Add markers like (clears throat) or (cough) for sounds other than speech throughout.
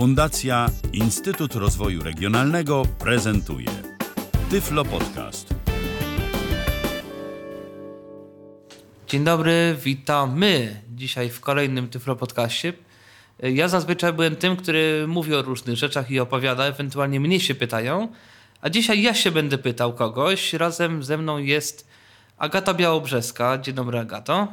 Fundacja Instytut Rozwoju Regionalnego prezentuje Tyflo Podcast. Dzień dobry, witamy dzisiaj w kolejnym Tyflo Podcastie. Ja zazwyczaj byłem tym, który mówi o różnych rzeczach i opowiada, ewentualnie mnie się pytają, a dzisiaj ja się będę pytał kogoś. Razem ze mną jest Agata Białobrzeska. Dzień dobry, Agato.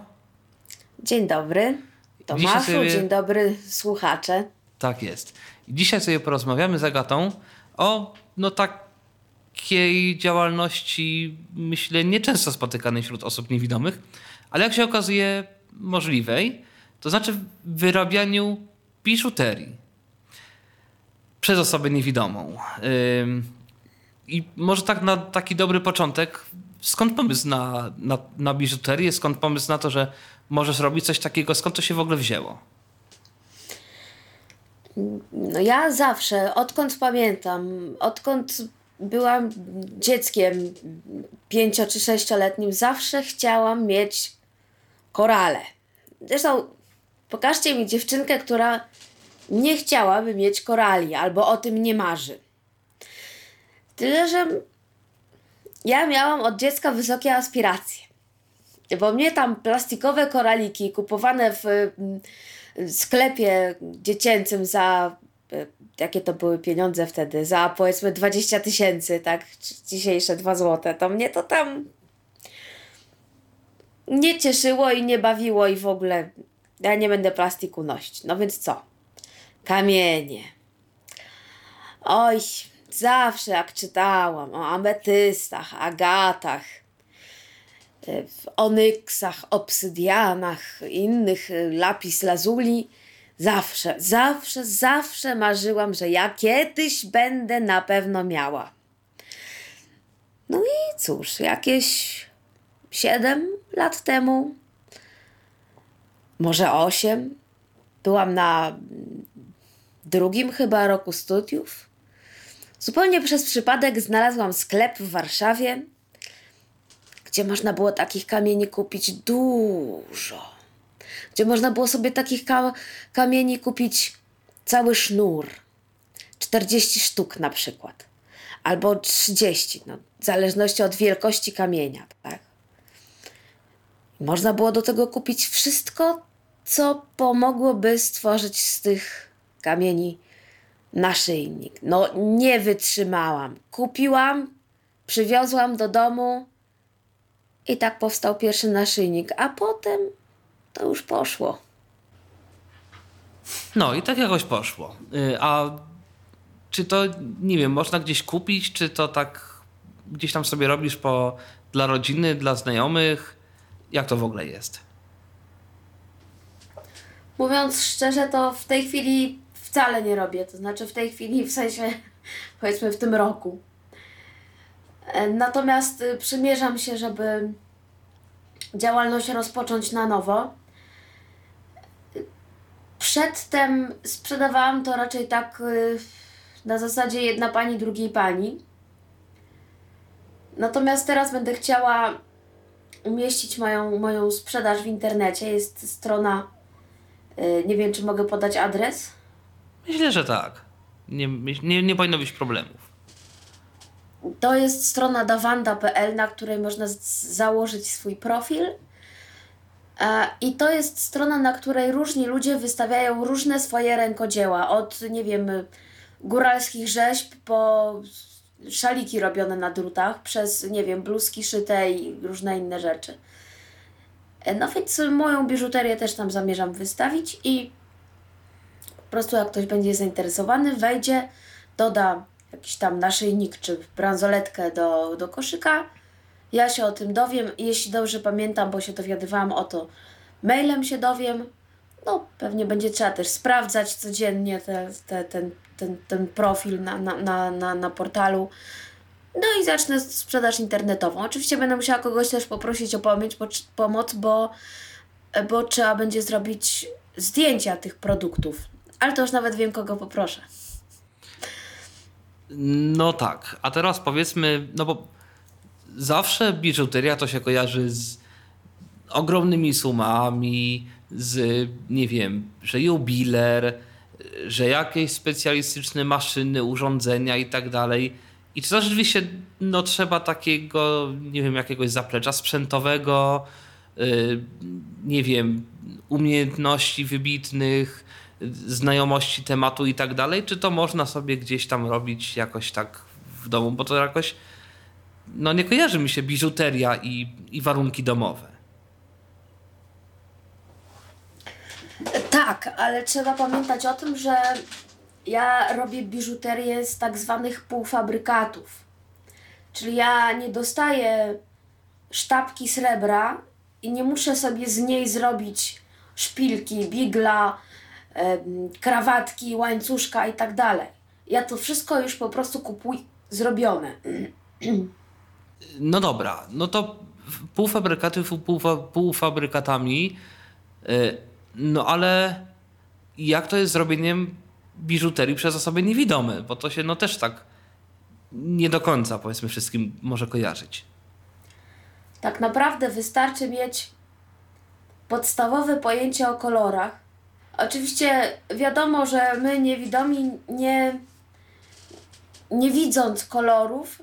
Dzień dobry, Tomaszu, sobie... dzień dobry, słuchacze. Tak jest. Dzisiaj sobie porozmawiamy z Agatą o no takiej działalności, myślę, nieczęsto spotykanej wśród osób niewidomych, ale jak się okazuje możliwej, to znaczy wyrabianiu biżuterii przez osobę niewidomą. I może tak na taki dobry początek, skąd pomysł na, na, na biżuterię, skąd pomysł na to, że możesz robić coś takiego, skąd to się w ogóle wzięło? No ja zawsze, odkąd pamiętam, odkąd byłam dzieckiem pięcio czy sześcioletnim, zawsze chciałam mieć korale. Zresztą pokażcie mi dziewczynkę, która nie chciałaby mieć korali albo o tym nie marzy. Tyle, że ja miałam od dziecka wysokie aspiracje. Bo mnie tam plastikowe koraliki kupowane w sklepie dziecięcym za e, jakie to były pieniądze wtedy, za powiedzmy 20 tysięcy, tak, dzisiejsze 2 złote, to mnie to tam nie cieszyło i nie bawiło i w ogóle ja nie będę plastiku nosić. No więc co? Kamienie. Oj, zawsze jak czytałam o ametystach, agatach, w onyksach, obsydianach, innych y, lapis lazuli. Zawsze, zawsze, zawsze marzyłam, że ja kiedyś będę na pewno miała. No i cóż, jakieś siedem lat temu, może osiem, byłam na drugim chyba roku studiów. Zupełnie przez przypadek znalazłam sklep w Warszawie gdzie można było takich kamieni kupić dużo. Gdzie można było sobie takich ka kamieni kupić cały sznur. 40 sztuk na przykład. Albo 30, no, w zależności od wielkości kamienia. Tak? Można było do tego kupić wszystko, co pomogłoby stworzyć z tych kamieni naszyjnik. No, nie wytrzymałam. Kupiłam, przywiozłam do domu i tak powstał pierwszy naszyjnik, a potem to już poszło. No i tak jakoś poszło. Y, a czy to, nie wiem, można gdzieś kupić, czy to tak gdzieś tam sobie robisz po, dla rodziny, dla znajomych? Jak to w ogóle jest? Mówiąc szczerze, to w tej chwili wcale nie robię. To znaczy w tej chwili, w sensie (laughs) powiedzmy w tym roku. E, natomiast y, przymierzam się, żeby działalność rozpocząć na nowo. Przedtem sprzedawałam to raczej tak y, na zasadzie jedna pani, drugiej pani. Natomiast teraz będę chciała umieścić moją, moją sprzedaż w internecie. Jest strona, y, nie wiem czy mogę podać adres. Myślę, że tak. Nie, nie, nie powinno być problemów. To jest strona dawanda.pl, na której można założyć swój profil. E, I to jest strona, na której różni ludzie wystawiają różne swoje rękodzieła. Od, nie wiem, góralskich rzeźb po szaliki robione na drutach, przez, nie wiem, bluzki szyte i różne inne rzeczy. E, no więc moją biżuterię też tam zamierzam wystawić i po prostu jak ktoś będzie zainteresowany, wejdzie, doda jakiś tam naszyjnik czy bransoletkę do, do koszyka. Ja się o tym dowiem. Jeśli dobrze pamiętam, bo się dowiadywałam o to mailem się dowiem. No, pewnie będzie trzeba też sprawdzać codziennie te, te, ten, ten, ten profil na, na, na, na, na portalu. No i zacznę sprzedaż internetową. Oczywiście będę musiała kogoś też poprosić o pomoc, bo, pomoc, bo, bo trzeba będzie zrobić zdjęcia tych produktów. Ale to już nawet wiem, kogo poproszę. No tak, a teraz powiedzmy, no bo zawsze biżuteria to się kojarzy z ogromnymi sumami, z nie wiem, że jubiler, że jakieś specjalistyczne maszyny, urządzenia i tak dalej. I czy to rzeczywiście no, trzeba takiego, nie wiem, jakiegoś zaplecza sprzętowego, yy, nie wiem, umiejętności wybitnych, znajomości tematu i tak dalej, czy to można sobie gdzieś tam robić jakoś tak w domu, bo to jakoś no nie kojarzy mi się biżuteria i, i warunki domowe. Tak, ale trzeba pamiętać o tym, że ja robię biżuterię z tak zwanych półfabrykatów. Czyli ja nie dostaję sztabki srebra i nie muszę sobie z niej zrobić szpilki, bigla, krawatki, łańcuszka i tak dalej. Ja to wszystko już po prostu kupuję zrobione. No dobra, no to półfabrykaty półfa, półfabrykatami, y, no ale jak to jest zrobieniem biżuterii przez osoby niewidome? Bo to się no też tak nie do końca powiedzmy wszystkim może kojarzyć. Tak naprawdę wystarczy mieć podstawowe pojęcie o kolorach. Oczywiście wiadomo, że my niewidomi nie, nie widząc kolorów,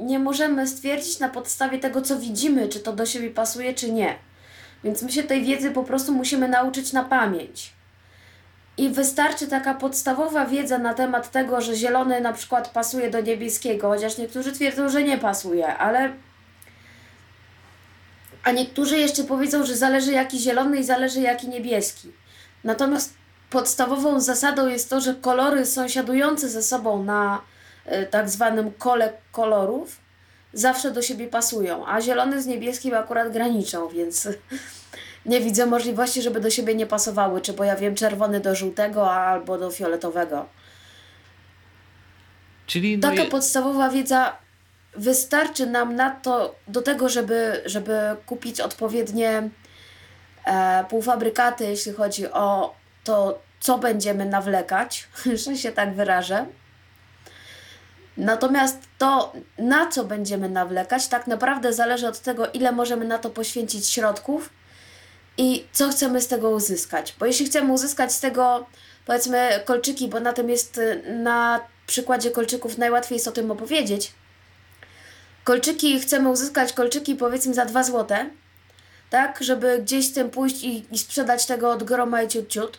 nie możemy stwierdzić na podstawie tego, co widzimy, czy to do siebie pasuje, czy nie. Więc my się tej wiedzy po prostu musimy nauczyć na pamięć. I wystarczy taka podstawowa wiedza na temat tego, że zielony na przykład pasuje do niebieskiego, chociaż niektórzy twierdzą, że nie pasuje, ale. A niektórzy jeszcze powiedzą, że zależy jaki zielony i zależy jaki niebieski. Natomiast podstawową zasadą jest to, że kolory sąsiadujące ze sobą na y, tak zwanym kole kolorów zawsze do siebie pasują, a zielony z niebieskim akurat graniczą, więc (laughs) nie widzę możliwości, żeby do siebie nie pasowały, czy bo ja wiem czerwony do żółtego albo do fioletowego. Czyli no Taka je... podstawowa wiedza wystarczy nam na to, do tego, żeby, żeby kupić odpowiednie e, półfabrykaty, jeśli chodzi o to, co będziemy nawlekać, (laughs) że się tak wyrażę. Natomiast to, na co będziemy nawlekać, tak naprawdę zależy od tego, ile możemy na to poświęcić środków i co chcemy z tego uzyskać. Bo jeśli chcemy uzyskać z tego, powiedzmy, kolczyki, bo na tym jest, na przykładzie kolczyków najłatwiej jest o tym opowiedzieć. Kolczyki, chcemy uzyskać kolczyki powiedzmy za 2 złote, tak, żeby gdzieś z tym pójść i, i sprzedać tego od groma i ciut, ciut,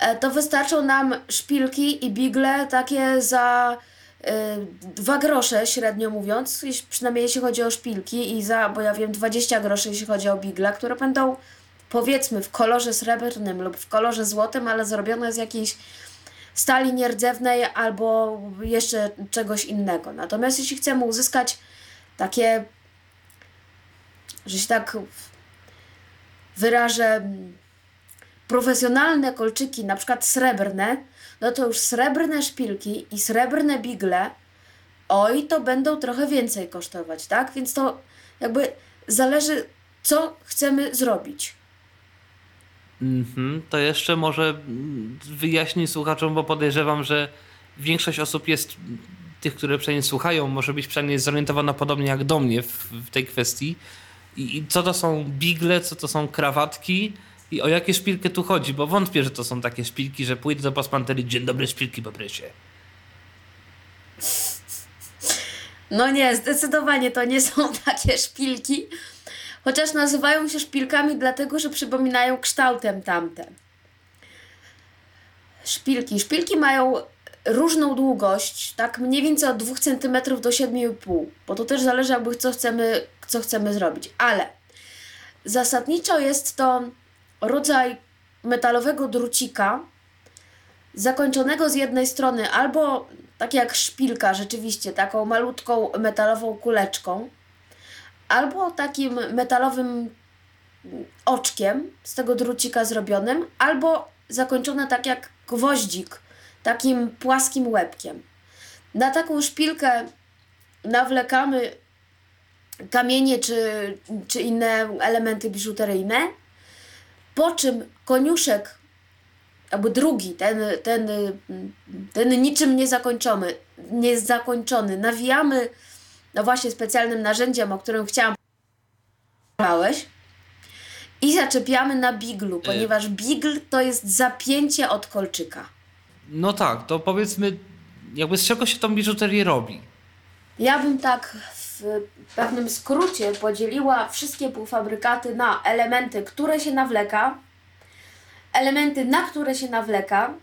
e, to wystarczą nam szpilki i bigle takie za y, dwa grosze średnio mówiąc, przynajmniej jeśli chodzi o szpilki i za, bo ja wiem, 20 groszy jeśli chodzi o bigle, które będą powiedzmy w kolorze srebrnym lub w kolorze złotym, ale zrobione z jakiejś stali nierdzewnej albo jeszcze czegoś innego. Natomiast jeśli chcemy uzyskać takie, że się tak wyrażę, profesjonalne kolczyki, na przykład srebrne, no to już srebrne szpilki i srebrne bigle, oj, to będą trochę więcej kosztować, tak? Więc to jakby zależy, co chcemy zrobić. Mhm, to jeszcze może wyjaśnić słuchaczom, bo podejrzewam, że większość osób jest, tych, które przynajmniej słuchają, może być przynajmniej zorientowana podobnie jak do mnie w, w tej kwestii. I, I, co to są bigle, co to są krawatki i o jakie szpilkę tu chodzi, bo wątpię, że to są takie szpilki, że pójdę do pasmanterii, dzień dobry, szpilki poproszę. No nie, zdecydowanie to nie są (laughs) takie szpilki, chociaż nazywają się szpilkami dlatego, że przypominają kształtem tamte. Szpilki. Szpilki mają różną długość, tak mniej więcej od 2 cm do 7,5, bo to też zależy jakby co chcemy, co chcemy zrobić. Ale zasadniczo jest to rodzaj metalowego drucika zakończonego z jednej strony albo tak jak szpilka rzeczywiście, taką malutką metalową kuleczką, albo takim metalowym oczkiem z tego drucika zrobionym, albo zakończone tak jak gwoździk, takim płaskim łebkiem. Na taką szpilkę nawlekamy kamienie czy, czy inne elementy biżuteryjne, po czym koniuszek, albo drugi, ten, ten, ten niczym niezakończony, niezakończony, nawijamy no właśnie specjalnym narzędziem, o którym chciałam i zaczepiamy na biglu, ponieważ bigl to jest zapięcie od kolczyka. No tak, to powiedzmy, jakby z czego się tą biżuterię robi? Ja bym tak w pewnym skrócie podzieliła wszystkie półfabrykaty na elementy, które się nawleka, elementy, na które się nawleka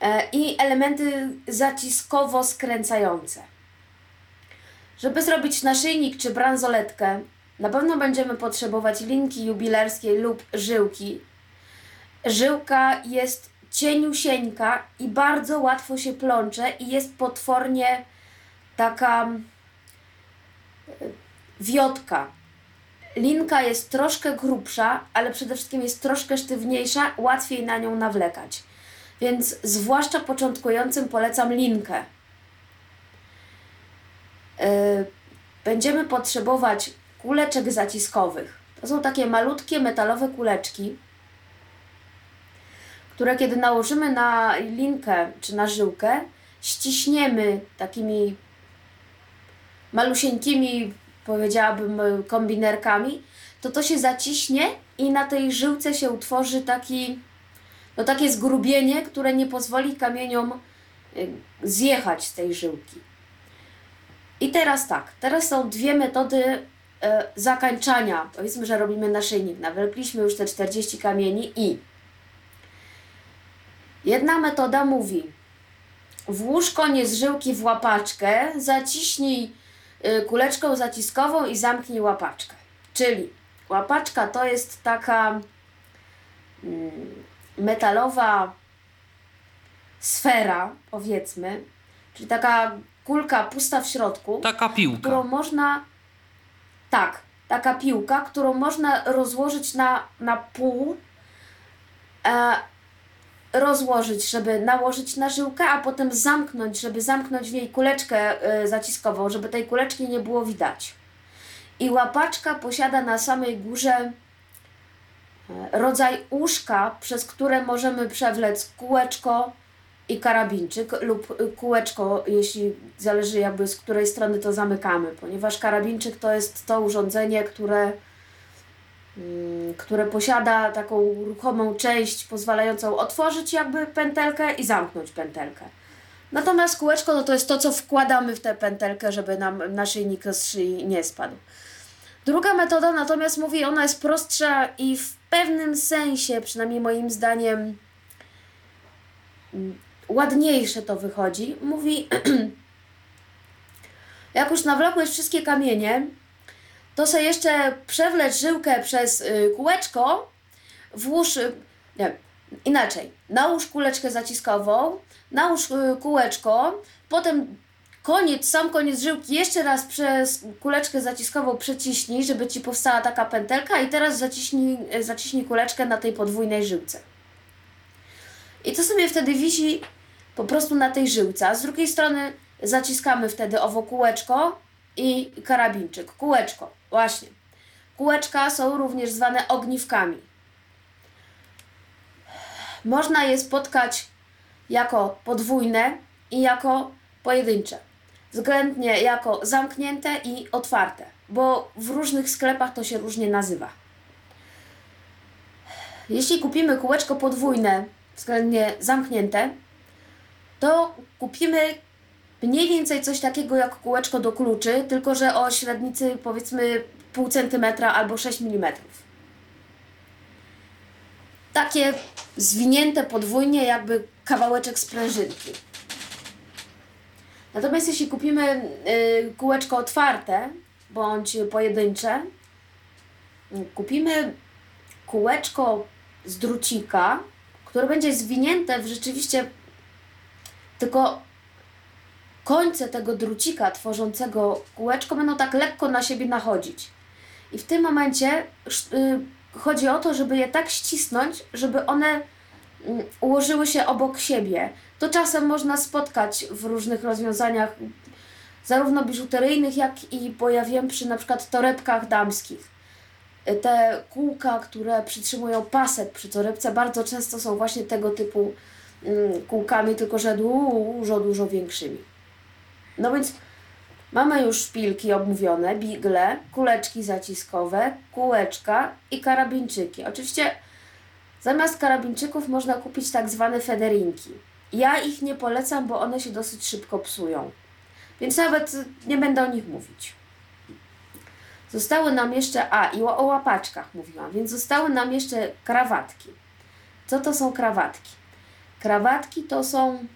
e, i elementy zaciskowo-skręcające. Żeby zrobić naszyjnik czy bransoletkę, na pewno będziemy potrzebować linki jubilerskiej lub żyłki. Żyłka jest cieniusieńka i bardzo łatwo się plącze i jest potwornie taka e, wiotka. Linka jest troszkę grubsza, ale przede wszystkim jest troszkę sztywniejsza, łatwiej na nią nawlekać. Więc zwłaszcza początkującym polecam linkę. Yy, będziemy potrzebować kuleczek zaciskowych. To są takie malutkie metalowe kuleczki, które kiedy nałożymy na linkę czy na żyłkę, ściśniemy takimi malusieńkimi, powiedziałabym, kombinerkami, to to się zaciśnie i na tej żyłce się utworzy taki, no takie zgrubienie, które nie pozwoli kamieniom y, zjechać z tej żyłki. I teraz tak, teraz są dwie metody e, zakańczania. Powiedzmy, że robimy naszyjnik. Nawlekliśmy już te 40 kamieni i jedna metoda mówi włóż koniec żyłki w łapaczkę, zaciśnij y, kuleczką zaciskową i zamknij łapaczkę. Czyli łapaczka to jest taka mm, metalowa sfera, powiedzmy, czyli taka kulka pusta w środku, Taka piłka. którą można tak, taka piłka, którą można rozłożyć na, na pół, e, rozłożyć, żeby nałożyć na żyłkę, a potem zamknąć, żeby zamknąć w niej kuleczkę e, zaciskową, żeby tej kuleczki nie było widać. I łapaczka posiada na samej górze e, rodzaj uszka, przez które możemy przewlec kółeczko i karabinczyk lub kółeczko, jeśli zależy jakby z której strony to zamykamy, ponieważ karabinczyk to jest to urządzenie, które, które posiada taką ruchomą część pozwalającą otworzyć jakby pętelkę i zamknąć pętelkę. Natomiast kółeczko no to jest to, co wkładamy w tę pętelkę, żeby nam naszyjnik z szyi nie spadł. Druga metoda natomiast mówi, ona jest prostsza i w pewnym sensie, przynajmniej moim zdaniem, mm, ładniejsze to wychodzi. Mówi, (clears throat) jak już nawlokłeś wszystkie kamienie, to sobie jeszcze przewlecz żyłkę przez y, kółeczko, włóż, y, nie, inaczej, nałóż kuleczkę zaciskową, nałóż y, kółeczko, potem koniec, sam koniec żyłki jeszcze raz przez kuleczkę zaciskową przeciśnij, żeby Ci powstała taka pętelka i teraz zaciśnij, zaciśnij kuleczkę na tej podwójnej żyłce. I to sobie wtedy wisi po prostu na tej żyłce. A z drugiej strony zaciskamy wtedy owo kółeczko i karabinczyk. Kółeczko, właśnie. Kółeczka są również zwane ogniwkami. Można je spotkać jako podwójne i jako pojedyncze. Względnie jako zamknięte i otwarte, bo w różnych sklepach to się różnie nazywa. Jeśli kupimy kółeczko podwójne, względnie zamknięte, to kupimy mniej więcej coś takiego jak kółeczko do kluczy, tylko że o średnicy powiedzmy pół centymetra albo 6 mm. Takie zwinięte podwójnie jakby kawałeczek sprężynki. Natomiast jeśli kupimy y, kółeczko otwarte bądź pojedyncze, kupimy kółeczko z drucika, które będzie zwinięte w rzeczywiście tylko końce tego drucika tworzącego kółeczko będą tak lekko na siebie nachodzić. I w tym momencie y, chodzi o to, żeby je tak ścisnąć, żeby one y, ułożyły się obok siebie. To czasem można spotkać w różnych rozwiązaniach, zarówno biżuteryjnych, jak i pojawiłem przy na przykład torebkach damskich. Y, te kółka, które przytrzymują pasek przy torebce, bardzo często są właśnie tego typu Mm, kółkami, tylko że dużo, dużo większymi. No więc mamy już szpilki omówione, bigle, kuleczki zaciskowe, kółeczka i karabinczyki. Oczywiście Zamiast karabinczyków można kupić tak zwane federinki. Ja ich nie polecam, bo one się dosyć szybko psują. Więc nawet nie będę o nich mówić. Zostały nam jeszcze, a i o, o łapaczkach mówiłam, więc zostały nam jeszcze krawatki. Co to są krawatki? Krawatki to są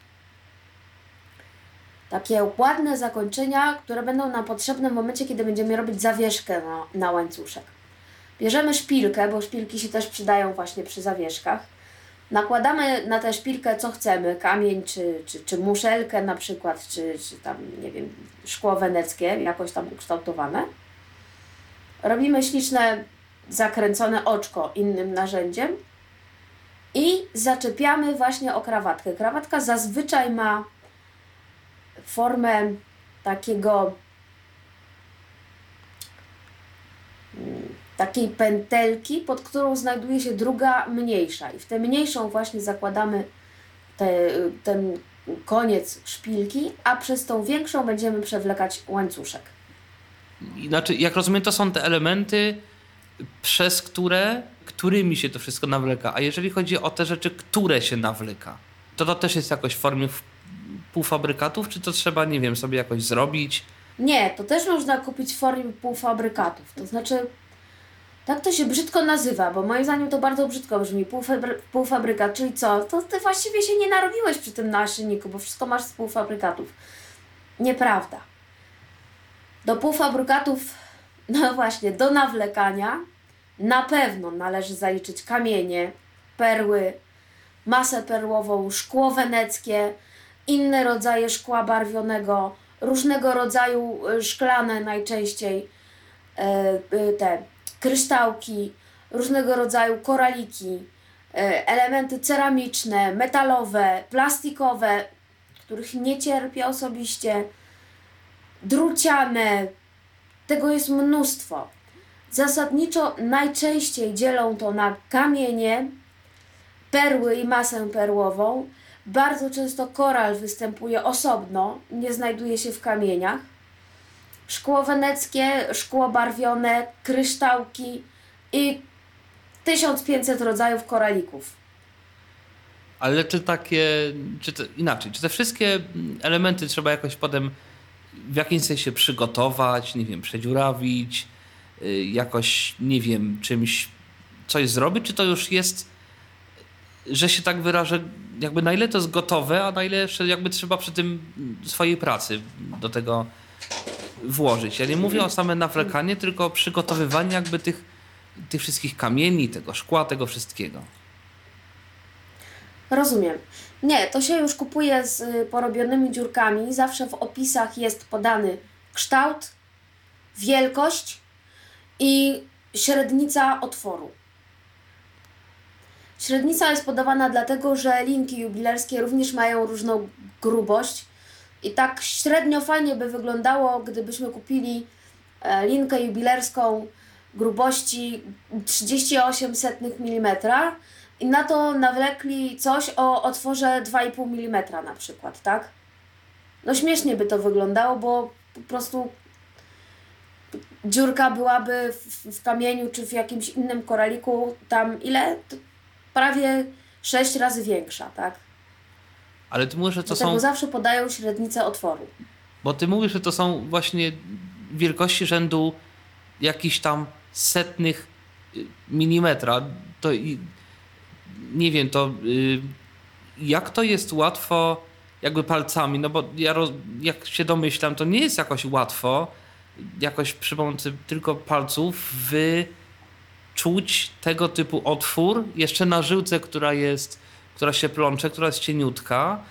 takie ładne zakończenia, które będą nam potrzebne w momencie, kiedy będziemy robić zawieszkę na, na łańcuszek. Bierzemy szpilkę, bo szpilki się też przydają właśnie przy zawieszkach. Nakładamy na tę szpilkę co chcemy, kamień czy, czy, czy muszelkę na przykład, czy, czy tam, nie wiem, szkło weneckie, jakoś tam ukształtowane. Robimy śliczne, zakręcone oczko innym narzędziem i zaczepiamy właśnie o krawatkę. Krawatka zazwyczaj ma formę takiego takiej pętelki, pod którą znajduje się druga mniejsza i w tę mniejszą właśnie zakładamy te, ten koniec szpilki, a przez tą większą będziemy przewlekać łańcuszek. Znaczy, jak rozumiem, to są te elementy, przez które, którymi się to wszystko nawleka. A jeżeli chodzi o te rzeczy, które się nawleka, to to też jest jakoś w formie półfabrykatów, czy to trzeba, nie wiem, sobie jakoś zrobić? Nie, to też można kupić w formie półfabrykatów. To znaczy, tak to się brzydko nazywa, bo moim zdaniem to bardzo brzydko brzmi. Półfabry półfabrykat, czyli co? To ty właściwie się nie narobiłeś przy tym naszyjniku, bo wszystko masz z półfabrykatów. Nieprawda. Do półfabrykatów, (laughs) no właśnie, do nawlekania na pewno należy zaliczyć kamienie, perły, masę perłową, szkło weneckie, inne rodzaje szkła barwionego, różnego rodzaju y, szklane najczęściej y, te kryształki, różnego rodzaju koraliki, elementy ceramiczne, metalowe, plastikowe, których nie cierpię osobiście, druciane. Tego jest mnóstwo. Zasadniczo najczęściej dzielą to na kamienie, perły i masę perłową, bardzo często koral występuje osobno, nie znajduje się w kamieniach. Szkło weneckie, szkło barwione, kryształki i 1500 rodzajów koralików. Ale czy takie, czy inaczej, czy te wszystkie elementy trzeba jakoś potem w jakimś sensie przygotować, nie wiem, przedziurawić, y, jakoś, nie wiem, czymś coś zrobić, czy to już jest, że się tak wyrażę, jakby na ile to jest gotowe, a na ile jakby trzeba przy tym swojej pracy do tego włożyć. Ja nie mówię o same nawlekanie, tylko o przygotowywaniu jakby tych, tych wszystkich kamieni, tego szkła, tego wszystkiego. Rozumiem. Nie, to się już kupuje z y, porobionymi dziurkami. Zawsze w opisach jest podany kształt, wielkość i średnica otworu. Średnica jest podawana dlatego, że linki jubilerskie również mają różną grubość i tak średnio fajnie by wyglądało, gdybyśmy kupili e, linkę jubilerską grubości 38 mm i na to nawlekli coś o otworze 2,5 mm na przykład, tak? No śmiesznie by to wyglądało, bo po prostu dziurka byłaby w, w kamieniu czy w jakimś innym koraliku tam ile? Prawie 6 razy większa, tak? Ale ty mówisz, że to Dlatego są... zawsze podają średnicę otworu. Bo ty mówisz, że to są właśnie wielkości rzędu jakichś tam setnych y, milimetra. To i nie wiem, to y, jak to jest łatwo jakby palcami, no bo ja roz, jak się domyślam, to nie jest jakoś łatwo jakoś przy pomocy tylko palców wyczuć tego typu otwór jeszcze na żyłce, która jest, która się plącze, która jest cieniutka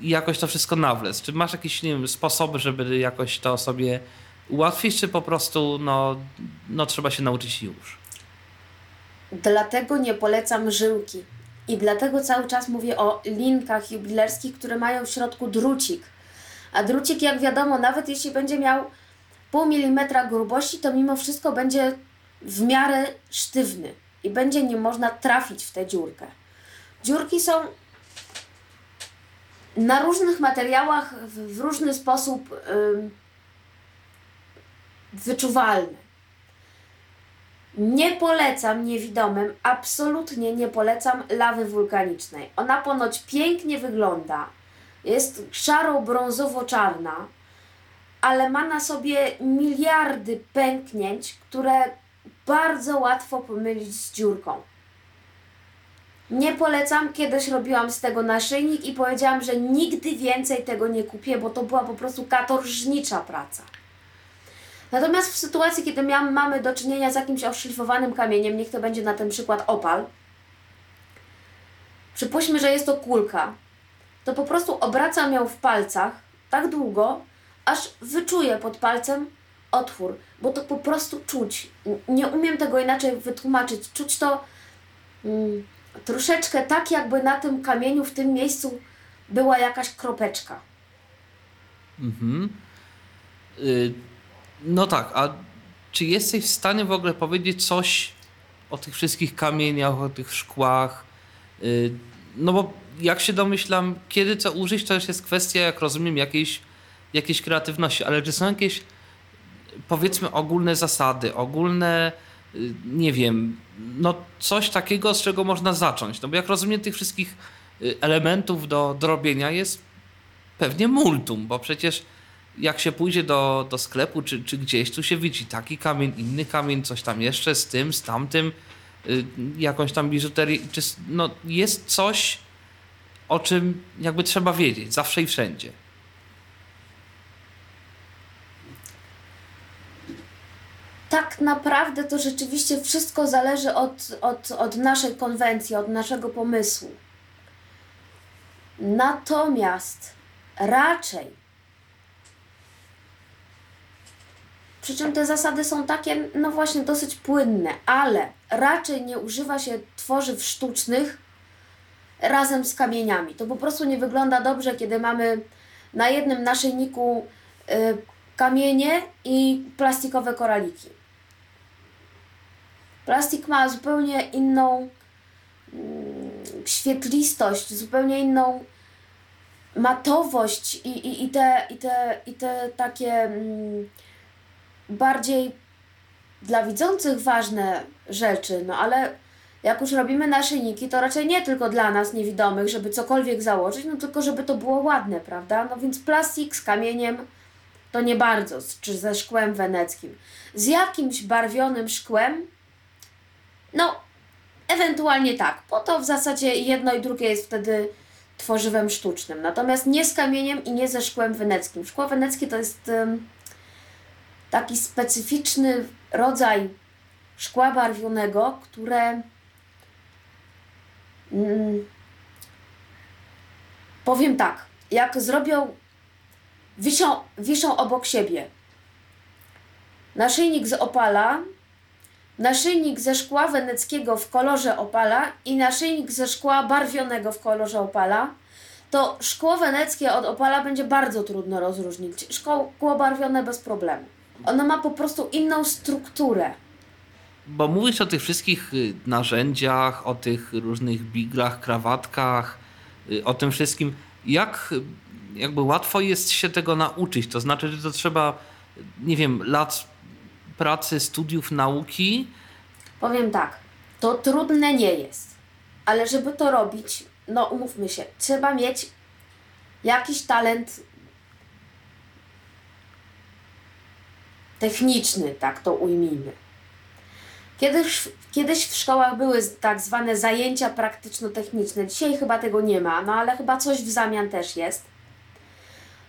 i jakoś to wszystko nawlec. Czy masz jakieś, nie wiem, sposoby, żeby jakoś to sobie ułatwić, czy po prostu no, no trzeba się nauczyć już? Dlatego nie polecam żyłki. I dlatego cały czas mówię o linkach jubilerskich, które mają w środku drucik. A drucik, jak wiadomo, nawet jeśli będzie miał pół milimetra grubości, to mimo wszystko będzie w miarę sztywny i będzie nie można trafić w tę dziurkę. Dziurki są na różnych materiałach w, różny sposób ym, wyczuwalne. Nie polecam niewidomym, absolutnie nie polecam lawy wulkanicznej. Ona ponoć pięknie wygląda. Jest szaro-brązowo-czarna, ale ma na sobie miliardy pęknięć, które bardzo łatwo pomylić z dziurką. Nie polecam, kiedyś robiłam z tego naszyjnik i powiedziałam, że nigdy więcej tego nie kupię, bo to była po prostu katorżnicza praca. Natomiast w sytuacji, kiedy miałam, mamy do czynienia z jakimś oszlifowanym kamieniem, niech to będzie na ten przykład opal, przypuśćmy, że jest to kulka, to po prostu obracam ją w palcach tak długo, aż wyczuję pod palcem otwór, bo to po prostu czuć. Nie umiem tego inaczej wytłumaczyć. Czuć to mm, troszeczkę tak, jakby na tym kamieniu, w tym miejscu była jakaś kropeczka. Mhm. Y, no tak, a czy jesteś w stanie w ogóle powiedzieć coś o tych wszystkich kamieniach, o tych szkłach? Y, no bo jak się domyślam, kiedy co użyć, to już jest kwestia, jak rozumiem, jakiejś, jakiejś kreatywności, ale czy są jakieś powiedzmy ogólne zasady, ogólne y, nie wiem, no coś takiego, z czego można zacząć. No bo jak rozumiem, tych wszystkich y, elementów do, do robienia jest pewnie multum, bo przecież jak się pójdzie do, do sklepu czy, czy gdzieś, tu się widzi taki kamień, inny kamień, coś tam jeszcze z tym, z tamtym, y, jakąś tam biżuterię. Czy, no, jest coś, o czym jakby trzeba wiedzieć, zawsze i wszędzie. Tak naprawdę to rzeczywiście wszystko zależy od, od, od naszej konwencji, od naszego pomysłu. Natomiast raczej, przy czym te zasady są takie, no właśnie, dosyć płynne, ale raczej nie używa się tworzyw sztucznych razem z kamieniami. To po prostu nie wygląda dobrze, kiedy mamy na jednym naszyjniku y, kamienie i plastikowe koraliki. Plastik ma zupełnie inną mm, świetlistość, zupełnie inną matowość i, i, i, te, i, te, i te takie mm, bardziej dla widzących ważne rzeczy, no ale jak już robimy naszyjniki, to raczej nie tylko dla nas niewidomych, żeby cokolwiek założyć, no tylko żeby to było ładne, prawda? No więc plastik z kamieniem to nie bardzo, czy ze szkłem weneckim. Z jakimś barwionym szkłem no, ewentualnie tak, bo to w zasadzie jedno i drugie jest wtedy tworzywem sztucznym. Natomiast nie z kamieniem i nie ze szkłem weneckim. Szkło weneckie to jest um, taki specyficzny rodzaj szkła barwionego, które um, powiem tak, jak zrobią, wiszą, wiszą obok siebie naszyjnik z opala naszyjnik ze szkła weneckiego w kolorze opala i naszyjnik ze szkła barwionego w kolorze opala, to szkło weneckie od opala będzie bardzo trudno rozróżnić. Szkło barwione bez problemu. Ono ma po prostu inną strukturę. Bo mówisz o tych wszystkich y, narzędziach, o tych różnych biglach, krawatkach, y, o tym wszystkim. Jak jakby łatwo jest się tego nauczyć? To znaczy, że to trzeba, nie wiem, lat pracy, studiów, nauki? Powiem tak, to trudne nie jest, ale żeby to robić, no umówmy się, trzeba mieć jakiś talent techniczny, tak to ujmijmy. Kiedyś, kiedyś w szkołach były tak zwane zajęcia praktyczno-techniczne. Dzisiaj chyba tego nie ma, no ale chyba coś w zamian też jest.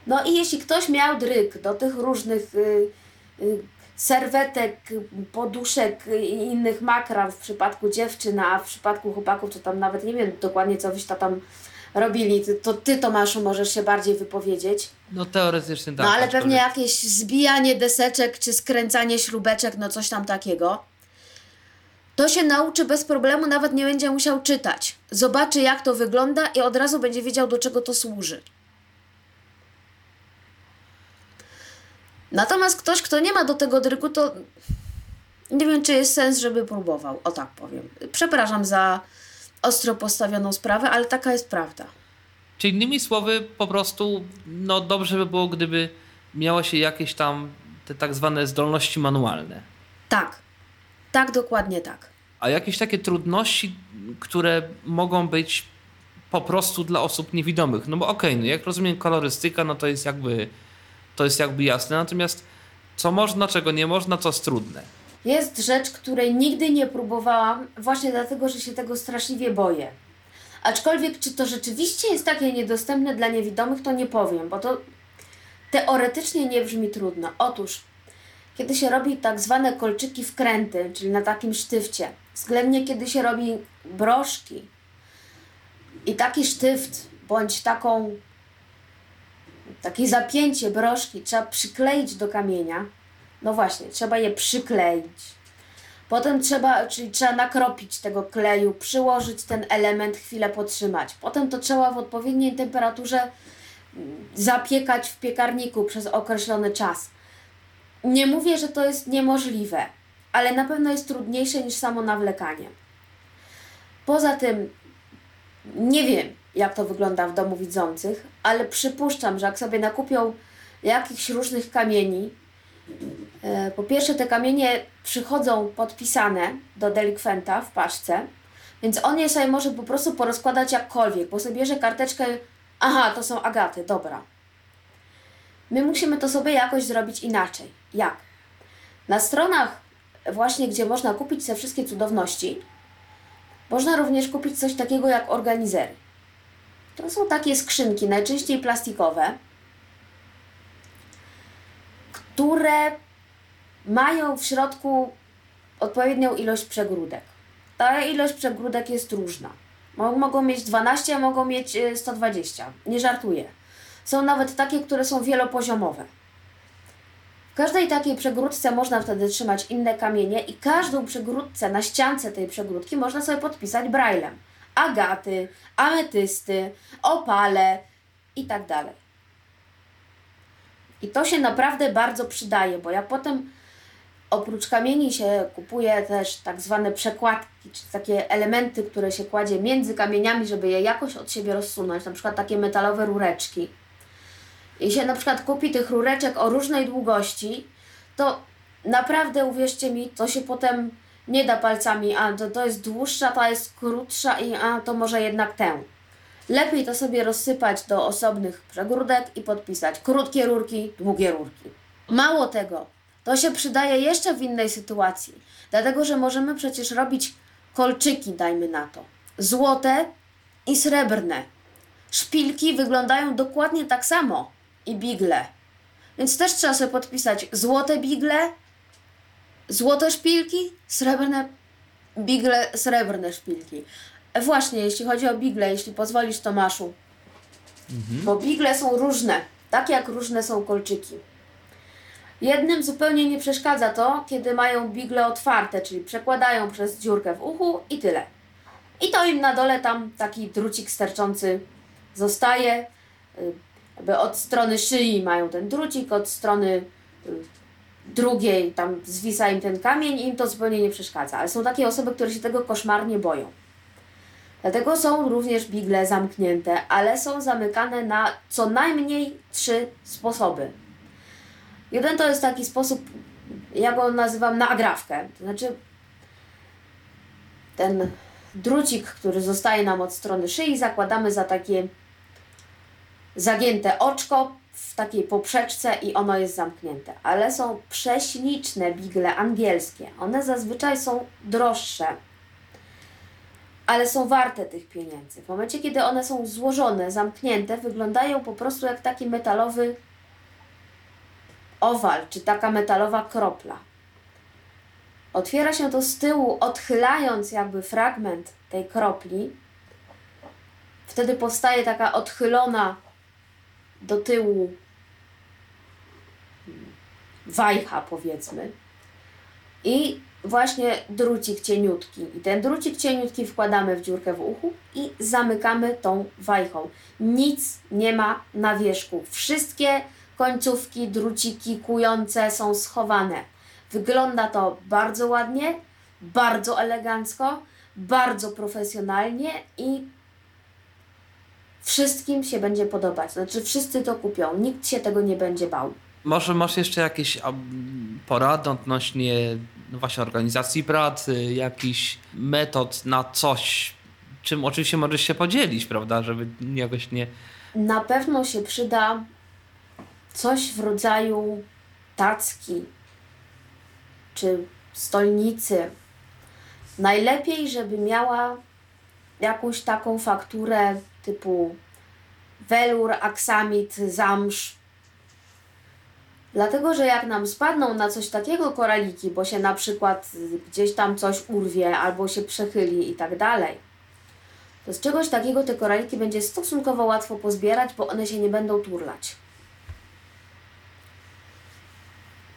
No i jeśli ktoś miał dryk do tych różnych y, y, serwetek, poduszek i innych makra w przypadku dziewczyn, a w przypadku chłopaków to tam nawet nie wiem dokładnie co wyście tam robili, to ty Tomaszu możesz się bardziej wypowiedzieć. No teoretycznie tak. No ale pewnie jakieś zbijanie deseczek czy skręcanie śrubeczek, no coś tam takiego. To się nauczy bez problemu, nawet nie będzie musiał czytać. Zobaczy jak to wygląda i od razu będzie wiedział do czego to służy. Natomiast ktoś, kto nie ma do tego dryku, to nie wiem, czy jest sens, żeby próbował. O tak powiem. Przepraszam za ostro postawioną sprawę, ale taka jest prawda. Czy innymi słowy, po prostu no dobrze by było, gdyby miało się jakieś tam te tak zwane zdolności manualne. Tak. Tak, dokładnie tak. A jakieś takie trudności, które mogą być po prostu dla osób niewidomych? No bo okej, okay, no jak rozumiem kolorystyka, no to jest jakby to jest jakby jasne, natomiast co można, czego nie można, co jest trudne. Jest rzecz, której nigdy nie próbowałam, właśnie dlatego, że się tego straszliwie boję. Aczkolwiek, czy to rzeczywiście jest takie niedostępne dla niewidomych, to nie powiem, bo to teoretycznie nie brzmi trudno. Otóż, kiedy się robi tak zwane kolczyki wkręty, czyli na takim sztywcie, względnie kiedy się robi broszki i taki sztyft, bądź taką, takie zapięcie broszki trzeba przykleić do kamienia, no właśnie, trzeba je przykleić. Potem trzeba, czyli trzeba nakropić tego kleju, przyłożyć ten element, chwilę potrzymać. Potem to trzeba w odpowiedniej temperaturze mm, zapiekać w piekarniku przez określony czas. Nie mówię, że to jest niemożliwe, ale na pewno jest trudniejsze niż samo nawlekanie. Poza tym nie wiem, jak to wygląda w domu widzących, ale przypuszczam, że jak sobie nakupią jakichś różnych kamieni, E, po pierwsze, te kamienie przychodzą podpisane do delikwenta w paczce, więc on je sobie może po prostu porozkładać jakkolwiek, bo sobie bierze karteczkę, aha, to są agaty, dobra. My musimy to sobie jakoś zrobić inaczej. Jak? Na stronach właśnie, gdzie można kupić te wszystkie cudowności, można również kupić coś takiego jak organizery. To są takie skrzynki, najczęściej plastikowe, które mają w środku odpowiednią ilość przegródek. Ta ilość przegródek jest różna. Mogą mieć 12, a mogą mieć 120. Y, Nie żartuję. Są nawet takie, które są wielopoziomowe. W każdej takiej przegródce można wtedy trzymać inne kamienie i każdą przegródce na ściance tej przegródki można sobie podpisać braillem. Agaty, ametysty, opale i tak dalej. I to się naprawdę bardzo przydaje, bo ja potem oprócz kamieni się kupuje też tak zwane przekładki, czyli takie elementy, które się kładzie między kamieniami, żeby je jakoś od siebie rozsunąć, na przykład takie metalowe rureczki. I się na przykład kupi tych rureczek o różnej długości, to naprawdę uwierzcie mi, to się potem nie da palcami, a to, to jest dłuższa, ta jest krótsza i a to może jednak tę. Lepiej to sobie rozsypać do osobnych przegródek i podpisać krótkie rurki, długie rurki. Mało tego, to się przydaje jeszcze w innej sytuacji, dlatego że możemy przecież robić kolczyki, dajmy na to, złote i srebrne. Szpilki wyglądają dokładnie tak samo i bigle. Więc też trzeba sobie podpisać złote bigle, złote szpilki, srebrne bigle, srebrne szpilki. Właśnie, jeśli chodzi o bigle, jeśli pozwolisz Tomaszu. Mhm. Bo bigle są różne, tak jak różne są kolczyki. Jednym zupełnie nie przeszkadza to, kiedy mają bigle otwarte, czyli przekładają przez dziurkę w uchu i tyle. I to im na dole tam taki drucik sterczący zostaje. Jakby od strony szyi mają ten drucik, od strony y, drugiej tam zwisa im ten kamień i im to zupełnie nie przeszkadza. Ale są takie osoby, które się tego koszmarnie boją. Dlatego są również bigle zamknięte, ale są zamykane na co najmniej trzy sposoby. Jeden to jest taki sposób, ja go nazywam nagrawkę. To znaczy, ten drucik, który zostaje nam od strony szyi, zakładamy za takie zagięte oczko w takiej poprzeczce i ono jest zamknięte. Ale są prześliczne bigle angielskie. One zazwyczaj są droższe ale są warte tych pieniędzy. W momencie, kiedy one są złożone, zamknięte, wyglądają po prostu jak taki metalowy owal, czy taka metalowa kropla. Otwiera się to z tyłu, odchylając jakby fragment tej kropli. Wtedy powstaje taka odchylona do tyłu wajcha, powiedzmy. I właśnie drucik cieniutki. I ten drucik cieniutki wkładamy w dziurkę w uchu i zamykamy tą wajchą. Nic nie ma na wierzchu. Wszystkie końcówki, druciki kujące są schowane. Wygląda to bardzo ładnie, bardzo elegancko, bardzo profesjonalnie i wszystkim się będzie podobać. Znaczy, wszyscy to kupią, nikt się tego nie będzie bał. Może masz jeszcze jakieś porady odnośnie no właśnie organizacji pracy, jakiś metod na coś, czym oczywiście możesz się podzielić, prawda, żeby jakoś nie... Na pewno się przyda coś w rodzaju tacki czy stolnicy. Najlepiej, żeby miała jakąś taką fakturę typu welur, aksamit, zamsz. Dlatego, że jak nam spadną na coś takiego koraliki, bo się na przykład gdzieś tam coś urwie albo się przechyli i tak dalej, to z czegoś takiego te koraliki będzie stosunkowo łatwo pozbierać, bo one się nie będą turlać.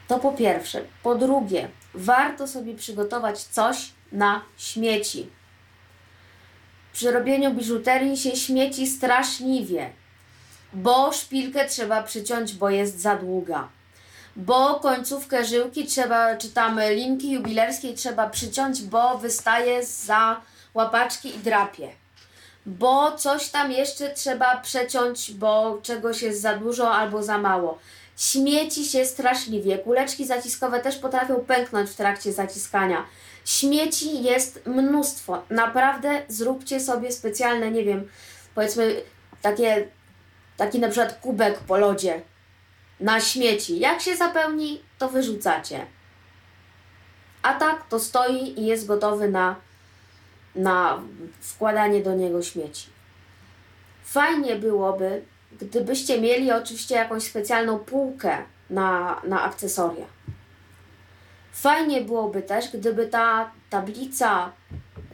To po pierwsze. Po drugie, warto sobie przygotować coś na śmieci. Przy robieniu biżuterii się śmieci straszliwie, bo szpilkę trzeba przyciąć, bo jest za długa. Bo końcówkę żyłki trzeba, czy tam linki jubilerskiej trzeba przyciąć, bo wystaje za łapaczki i drapie. Bo coś tam jeszcze trzeba przeciąć, bo czegoś jest za dużo albo za mało. Śmieci się straszliwie. Kuleczki zaciskowe też potrafią pęknąć w trakcie zaciskania. Śmieci jest mnóstwo. Naprawdę zróbcie sobie specjalne, nie wiem, powiedzmy takie, taki na przykład kubek po lodzie na śmieci. Jak się zapełni, to wyrzucacie. A tak to stoi i jest gotowy na, na wkładanie do niego śmieci. Fajnie byłoby, gdybyście mieli oczywiście jakąś specjalną półkę na, na akcesoria. Fajnie byłoby też, gdyby ta tablica,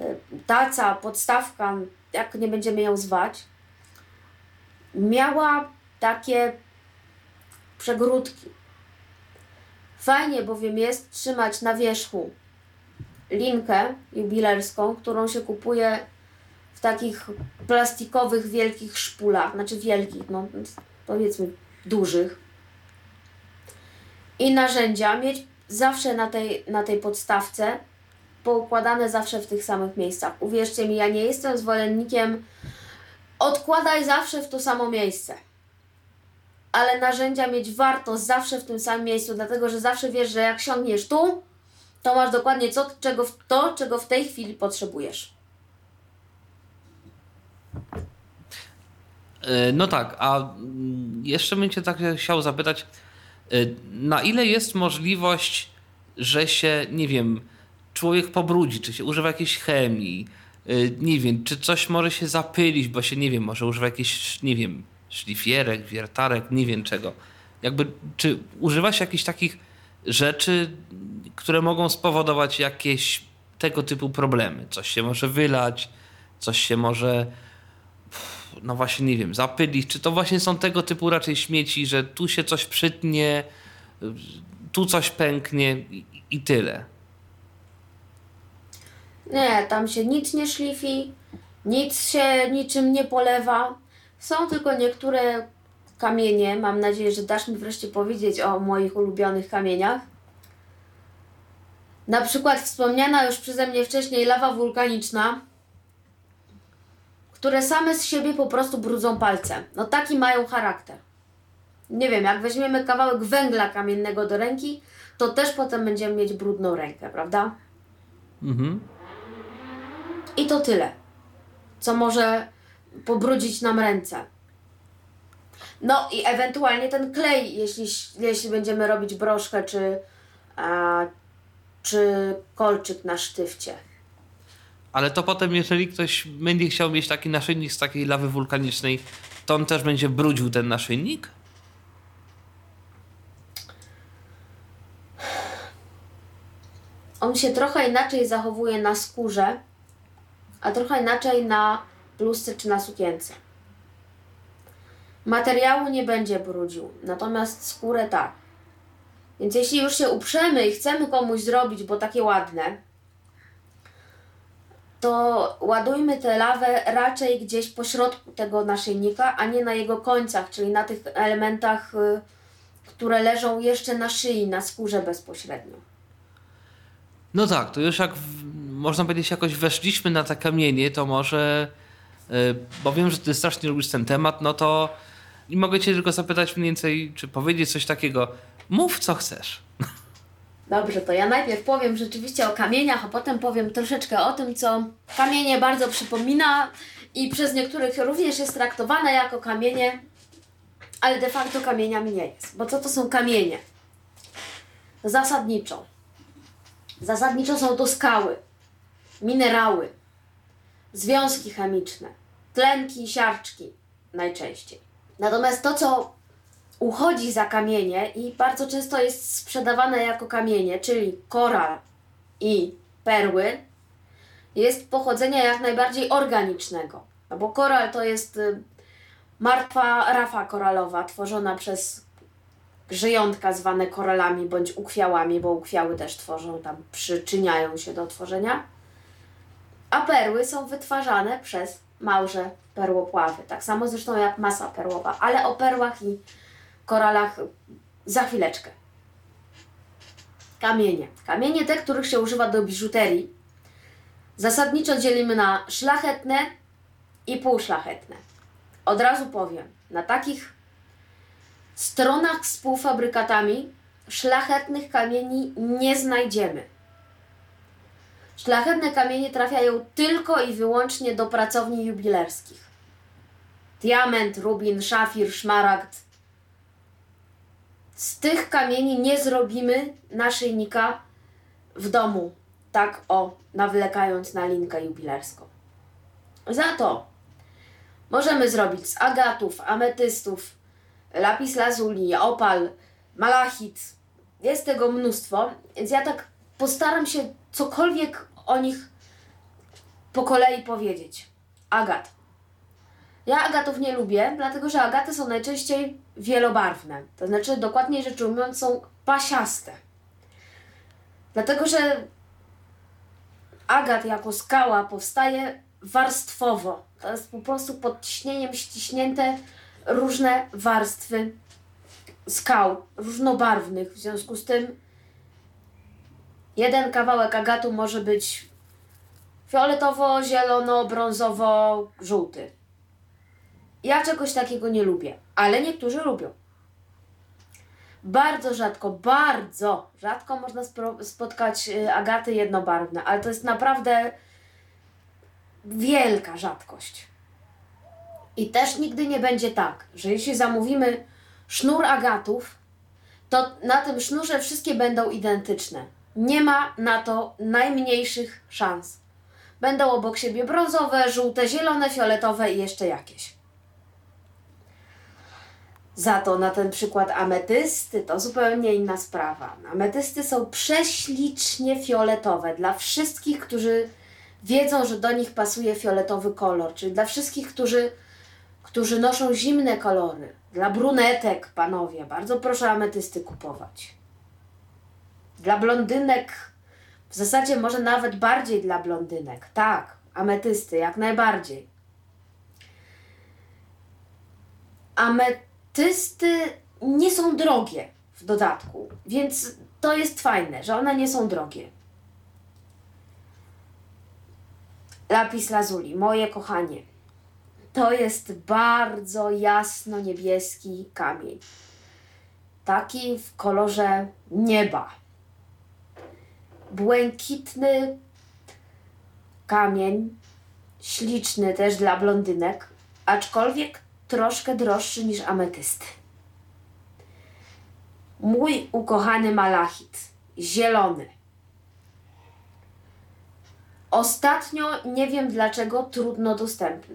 y, taca, podstawka, jak nie będziemy ją zwać, miała takie przegródki. Fajnie bowiem jest trzymać na wierzchu linkę jubilerską, którą się kupuje w takich plastikowych, wielkich szpulach, znaczy wielkich, no powiedzmy dużych. I narzędzia mieć zawsze na tej, na tej podstawce, poukładane zawsze w tych samych miejscach. Uwierzcie mi, ja nie jestem zwolennikiem odkładaj zawsze w to samo miejsce. Ale narzędzia mieć warto zawsze w tym samym miejscu, dlatego że zawsze wiesz, że jak siągniesz tu, to masz dokładnie co, czego, to, czego w tej chwili potrzebujesz. E, no tak, a mm, jeszcze bym Cię tak chciał zapytać, na ile jest możliwość, że się, nie wiem, człowiek pobrudzi, czy się używa jakiejś chemii, e, nie wiem, czy coś może się zapylić, bo się, nie wiem, może używa jakiejś, nie wiem, szlifierek, wiertarek, nie wiem czego. Jakby, czy używa się jakichś takich rzeczy, które mogą spowodować jakieś tego typu problemy? Coś się może wylać, coś się może no właśnie nie wiem, zapylić, czy to właśnie są tego typu raczej śmieci, że tu się coś przytnie, tu coś pęknie i, i tyle. Nie, tam się nic nie szlifi, nic się niczym nie polewa. Są tylko niektóre kamienie. Mam nadzieję, że dasz mi wreszcie powiedzieć o moich ulubionych kamieniach. Na przykład wspomniana już przeze mnie wcześniej lawa wulkaniczna, które same z siebie po prostu brudzą palce. No taki mają charakter. Nie wiem, jak weźmiemy kawałek węgla kamiennego do ręki, to też potem będziemy mieć brudną rękę, prawda? Mhm. I to tyle, co może pobrudzić nam ręce. No i ewentualnie ten klej, jeśli, jeśli będziemy robić broszkę czy, a, czy kolczyk na sztywcie. Ale to potem, jeżeli ktoś będzie chciał mieć taki naszyjnik z takiej lawy wulkanicznej, to on też będzie brudził ten naszyjnik? On się trochę inaczej zachowuje na skórze, a trochę inaczej na bluzce czy na sukience. Materiału nie będzie brudził, natomiast skórę tak. Więc jeśli już się uprzemy i chcemy komuś zrobić, bo takie ładne, to ładujmy tę lawę raczej gdzieś po środku tego naszyjnika, a nie na jego końcach, czyli na tych elementach, y, które leżą jeszcze na szyi, na skórze bezpośrednio. No tak, to już jak można powiedzieć jakoś weszliśmy na te kamienie, to może, yy, bo wiem, że ty strasznie lubisz ten temat, no to I mogę cię tylko zapytać mniej więcej, czy powiedzieć coś takiego. Mów, co chcesz. (laughs) Dobrze, to ja najpierw powiem rzeczywiście o kamieniach, a potem powiem troszeczkę o tym, co kamienie bardzo przypomina i przez niektórych również jest traktowane jako kamienie, ale de facto kamieniami nie jest. Bo co to są kamienie? Zasadniczo. Zasadniczo są to skały, minerały, związki chemiczne, tlenki i siarczki najczęściej. Natomiast to, co uchodzi za kamienie i bardzo często jest sprzedawane jako kamienie, czyli koral i perły, jest pochodzenia jak najbardziej organicznego. No bo koral to jest y, martwa rafa koralowa tworzona przez żyjątka zwane koralami bądź ukwiałami, bo ukwiały też tworzą, tam przyczyniają się do tworzenia. A perły są wytwarzane przez małże perłopławy. Tak samo zresztą jak masa perłowa, ale o perłach i koralach za chwileczkę. Kamienie. Kamienie te, których się używa do biżuterii, zasadniczo dzielimy na szlachetne i półszlachetne. Od razu powiem, na takich stronach z półfabrykatami szlachetnych kamieni nie znajdziemy. Szlachetne kamienie trafiają tylko i wyłącznie do pracowni jubilerskich. Diament, rubin, szafir, szmaragd. Z tych kamieni nie zrobimy naszyjnika w domu, tak o, nawlekając na linkę jubilerską. Za to możemy zrobić z agatów, ametystów, lapis lazuli, opal, malachit. Jest tego mnóstwo, więc ja tak postaram się cokolwiek o nich po kolei powiedzieć. Agat. Ja agatów nie lubię, dlatego że agaty są najczęściej wielobarwne. To znaczy, dokładniej rzecz ujmując, są pasiaste. Dlatego, że agat jako skała powstaje warstwowo. To jest po prostu pod ciśnieniem ściśnięte różne warstwy skał, różnobarwnych. W związku z tym jeden kawałek agatu może być fioletowo, zielono, brązowo, żółty. Ja czegoś takiego nie lubię, ale niektórzy lubią. Bardzo rzadko, bardzo rzadko można spotkać y, agaty jednobarwne, ale to jest naprawdę wielka rzadkość. I też nigdy nie będzie tak, że jeśli zamówimy sznur agatów, to na tym sznurze wszystkie będą identyczne. Nie ma na to najmniejszych szans. Będą obok siebie brązowe, żółte, zielone, fioletowe i jeszcze jakieś. Za to na ten przykład ametysty to zupełnie inna sprawa. Ametysty są prześlicznie fioletowe dla wszystkich, którzy wiedzą, że do nich pasuje fioletowy kolor, czyli dla wszystkich, którzy, którzy noszą zimne kolory. Dla brunetek, panowie, bardzo proszę ametysty kupować. Dla blondynek, w zasadzie może nawet bardziej dla blondynek. Tak, ametysty, jak najbardziej. Ametysty nie są drogie w dodatku, więc to jest fajne, że one nie są drogie. Lapis lazuli, moje kochanie. To jest bardzo jasno niebieski kamień. Taki w kolorze nieba. Błękitny kamień, śliczny też dla blondynek, aczkolwiek troszkę droższy niż ametysty. Mój ukochany malachit, zielony Ostatnio nie wiem dlaczego trudno dostępny.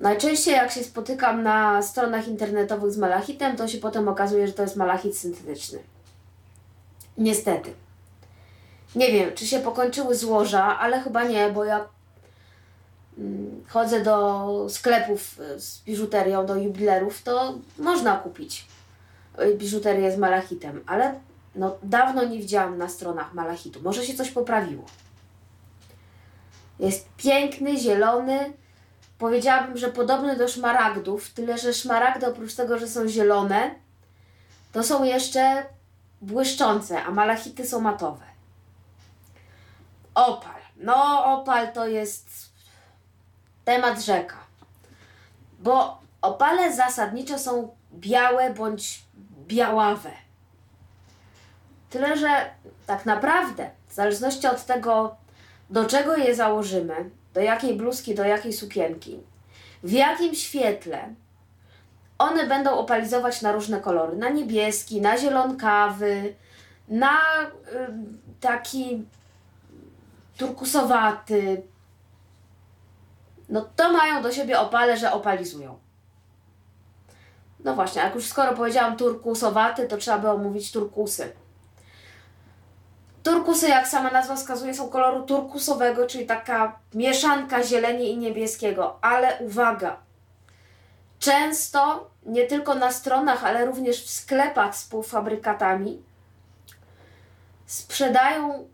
Najczęściej jak się spotykam na stronach internetowych z malachitem, to się potem okazuje, że to jest malachit syntetyczny. Niestety. Nie wiem, czy się pokończyły złoża, ale chyba nie, bo ja chodzę do sklepów z biżuterią, do jubilerów, to można kupić biżuterię z malachitem, ale no, dawno nie widziałam na stronach malachitu. Może się coś poprawiło. Jest piękny, zielony. Powiedziałabym, że podobny do szmaragdów, tyle że szmaragdy oprócz tego, że są zielone, to są jeszcze błyszczące, a malachity są matowe. Opal. No, opal to jest temat rzeka. Bo Opale zasadniczo są białe bądź białawe. Tyle, że tak naprawdę, w zależności od tego, do czego je założymy, do jakiej bluzki, do jakiej sukienki, w jakim świetle, one będą opalizować na różne kolory. Na niebieski, na zielonkawy, na y, taki turkusowaty. No to mają do siebie opale, że opalizują. No właśnie, jak już skoro powiedziałam turkusowaty, to trzeba by omówić turkusy. Turkusy, jak sama nazwa wskazuje, są koloru turkusowego, czyli taka mieszanka zieleni i niebieskiego. Ale uwaga! Często, nie tylko na stronach, ale również w sklepach z półfabrykatami, sprzedają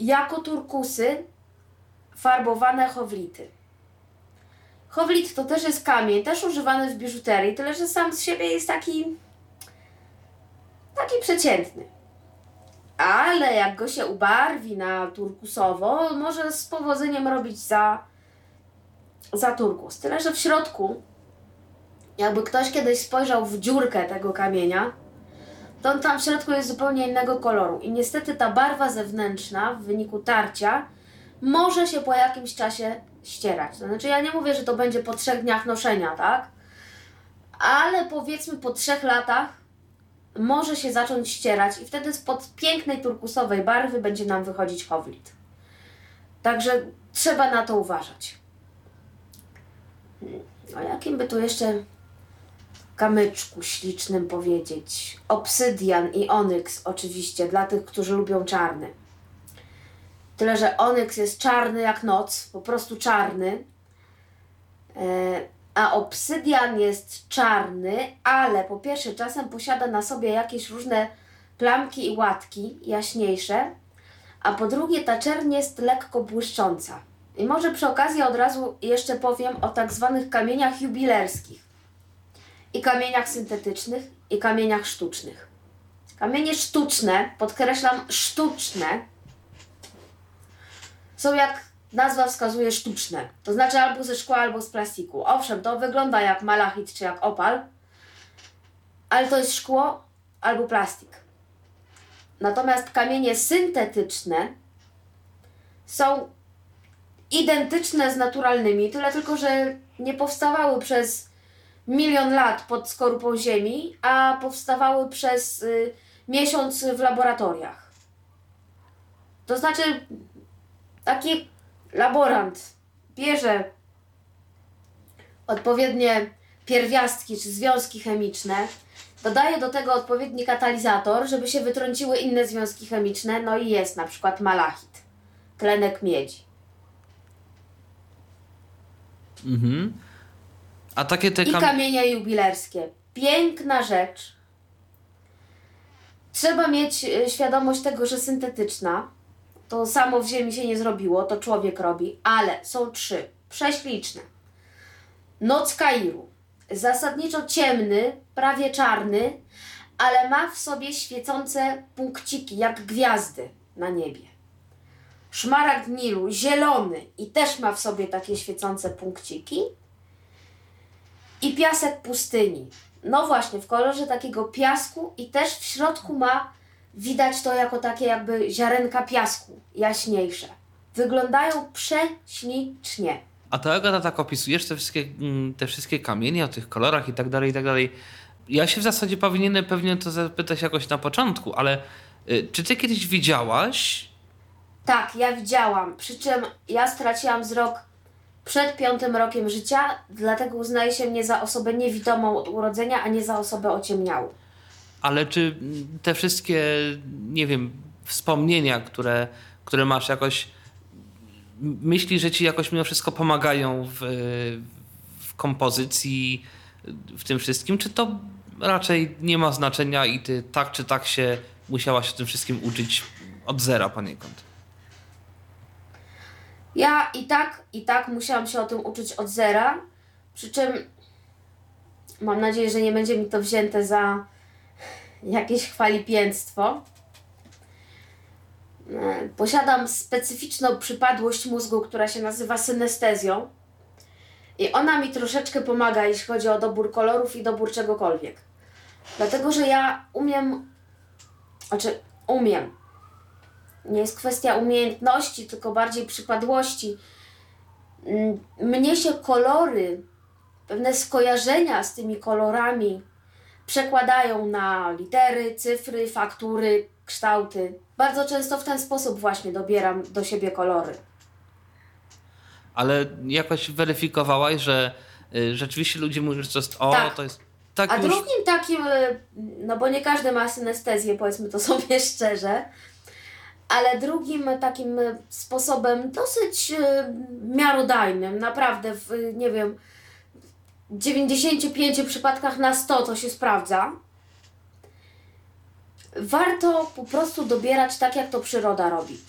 jako turkusy farbowane chowlity. Chowlit to też jest kamień, też używany w biżuterii, tyle że sam z siebie jest taki taki przeciętny. Ale jak go się ubarwi na turkusowo, może z powodzeniem robić za, za turkus. Tyle, że w środku, jakby ktoś kiedyś spojrzał w dziurkę tego kamienia, to on tam w środku jest zupełnie innego koloru. I niestety ta barwa zewnętrzna w wyniku tarcia może się po jakimś czasie ścierać. To znaczy, ja nie mówię, że to będzie po trzech dniach noszenia, tak? Ale powiedzmy po trzech latach może się zacząć ścierać i wtedy spod pięknej turkusowej barwy będzie nam wychodzić chowlit. Także trzeba na to uważać. O jakim by tu jeszcze kamyczku ślicznym powiedzieć? Obsydian i onyks oczywiście, dla tych, którzy lubią czarny. Tyle, że onyks jest czarny jak noc, po prostu czarny. E, a obsydian jest czarny, ale po pierwsze czasem posiada na sobie jakieś różne plamki i łatki jaśniejsze, a po drugie ta czerń jest lekko błyszcząca. I może przy okazji od razu jeszcze powiem o tak zwanych kamieniach jubilerskich. I kamieniach syntetycznych, i kamieniach sztucznych. Kamienie sztuczne, podkreślam sztuczne, są jak nazwa wskazuje sztuczne. To znaczy albo ze szkła, albo z plastiku. Owszem, to wygląda jak malachit czy jak opal, ale to jest szkło albo plastik. Natomiast kamienie syntetyczne są identyczne z naturalnymi, tyle tylko, że nie powstawały przez milion lat pod skorupą ziemi, a powstawały przez y, miesiąc w laboratoriach. To znaczy, taki laborant bierze odpowiednie pierwiastki czy związki chemiczne, dodaje do tego odpowiedni katalizator, żeby się wytrąciły inne związki chemiczne, no i jest na przykład malachit, tlenek miedzi. Mhm. A takie te I kam- kamienie jubilerskie. Piękna rzecz. Trzeba mieć y, świadomość tego, że syntetyczna, to samo w ziemi się nie zrobiło, to człowiek robi, ale są trzy, prześliczne. Noc Kairu. Zasadniczo ciemny, prawie czarny, ale ma w sobie świecące punkciki, jak gwiazdy na niebie. Szmaragd Nilu, zielony i też ma w sobie takie świecące punkciki. I piasek pustyni. No właśnie, w kolorze takiego piasku i też w środku ma widać to jako takie jakby ziarenka piasku, jaśniejsze. Wyglądają prześlicznie. A to Agata tak opisujesz te wszystkie, mm, te wszystkie kamienie o tych kolorach i tak dalej, i tak dalej. Ja się w zasadzie powinienem pewnie to zapytać jakoś na początku, ale y, czy ty kiedyś widziałaś Tak, ja widziałam. Przy czym ja straciłam wzrok przed piątym rokiem życia, dlatego uznaje się mnie za osobę niewidomą od urodzenia, a nie za osobę ociemniałą. Ale czy te wszystkie, nie wiem, wspomnienia, które, które masz jakoś, m- myślisz, że ci jakoś mimo wszystko pomagają w, w kompozycji, w tym wszystkim, czy to raczej nie ma znaczenia i ty tak czy tak się musiałaś o tym wszystkim uczyć od zera poniekąd? Ja i tak, i tak musiałam się o tym uczyć od zera, przy czym mam nadzieję, że nie będzie mi to wzięte za jakieś chwalipięctwo. E, Posiadam specyficzną przypadłość mózgu, która się nazywa synestezją. I ona mi troszeczkę pomaga, jeśli chodzi o dobór kolorów i dobór czegokolwiek. Dlatego, że ja umiem, znaczy umiem. Nie jest kwestia umiejętności, tylko bardziej przypadłości. Mnie się kolory, pewne skojarzenia z tymi kolorami przekładają na litery, cyfry, faktury, kształty. Bardzo często w ten sposób właśnie dobieram do siebie kolory. Ale jakoś weryfikowałaś, że y, rzeczywiście ludzie mówią, że to jest o, Tak. to jest tak A już... drugim takim, y, no bo nie każdy ma synestezję, powiedzmy to (laughs) sobie szczerze, ale drugim takim y, sposobem dosyć miarodajnym, naprawdę w, nie wiem, 95 przypadkach na 100 to się sprawdza. Warto po prostu dobierać tak, jak to przyroda robi.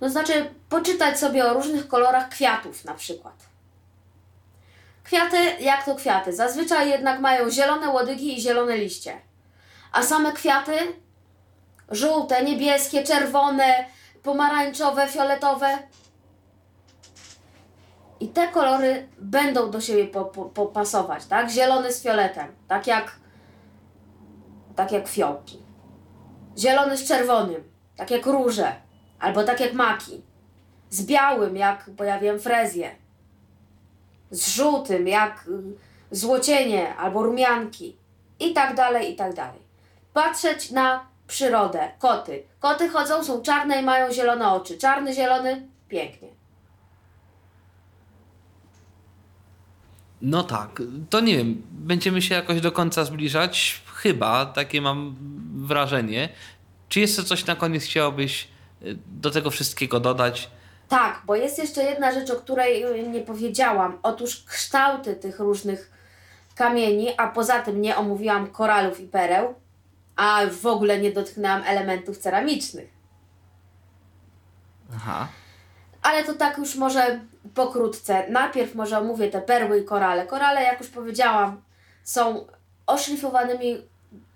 To znaczy, poczytać sobie o różnych kolorach kwiatów na przykład. Kwiaty, jak to kwiaty? Zazwyczaj jednak mają zielone łodygi i zielone liście. A same kwiaty żółte, niebieskie, czerwone, pomarańczowe, fioletowe. I te kolory będą do siebie po, po, popasować, tak? Zielony z fioletem, tak jak tak jak fiołki. Zielony z czerwonym, tak jak róże, albo tak jak maki. Z białym, jak, bo ja wiem, frezję z żółtym, jak y, złocienie albo rumianki i tak dalej, i tak dalej. Patrzeć na przyrodę. Koty. Koty chodzą, są czarne i mają zielone oczy. Czarny, zielony, pięknie. No tak, to nie wiem, będziemy się jakoś do końca zbliżać, chyba, takie mam wrażenie. Czy jeszcze coś na koniec chciałabyś y, do tego wszystkiego dodać? Tak, bo jest jeszcze jedna rzecz, o której nie powiedziałam. Otóż kształty tych różnych kamieni, a poza tym nie omówiłam koralów i pereł, a w ogóle nie dotknęłam elementów ceramicznych. Aha. Ale to tak już może pokrótce. Najpierw może omówię te perły i korale. Korale, jak już powiedziałam, są oszlifowanymi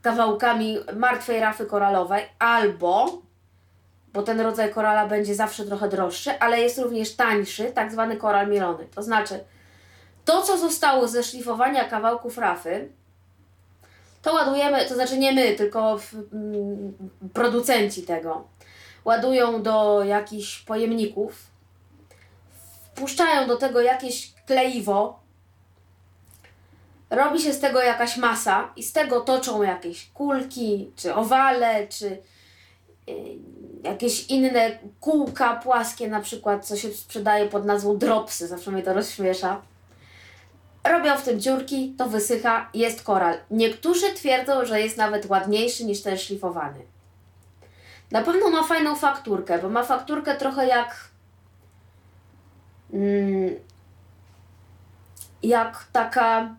kawałkami martwej rafy koralowej albo, bo ten rodzaj korala będzie zawsze trochę droższy, ale jest również tańszy, tak zwany koral mielony. To znaczy, to co zostało ze szlifowania kawałków rafy, to ładujemy, to znaczy nie my, tylko mm, producenci tego, ładują do jakichś pojemników, wpuszczają do tego jakieś kleiwo, robi się z tego jakaś masa i z tego toczą jakieś kulki, czy owale, czy y, jakieś inne kółka płaskie, na przykład, co się sprzedaje pod nazwą dropsy, zawsze mnie to rozśmiesza. Robią w tym dziurki, to wysycha, jest koral. Niektórzy twierdzą, że jest nawet ładniejszy niż ten szlifowany. Na pewno ma fajną fakturkę, bo ma fakturkę trochę jak. Mm, jak taka.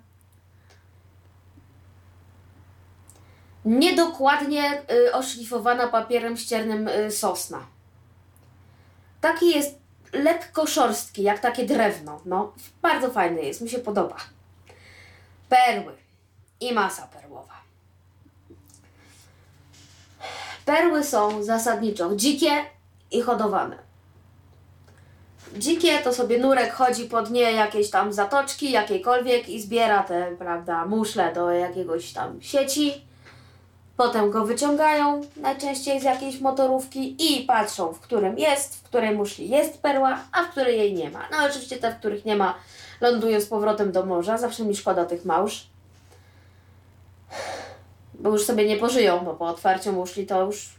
Niedokładnie y, oszlifowana papierem ściernym y, sosna. Taki jest lekko szorstki, jak takie drewno. No, bardzo fajny jest, mi się podoba. Perły i masa perłowa. Perły są zasadniczo dzikie i hodowane. Dzikie to sobie nurek chodzi po dnie jakiejś tam zatoczki, jakiejkolwiek i zbiera te, prawda, muszle do jakiegoś tam sieci. Potem go wyciągają, najczęściej z jakiejś motorówki i patrzą, w którym jest, w której muszli jest perła, a w której jej nie ma. No oczywiście te, w których nie ma, lądują z powrotem do morza. Zawsze mi szkoda tych małż. Bo już sobie nie pożyją, bo po otwarciu muszli to już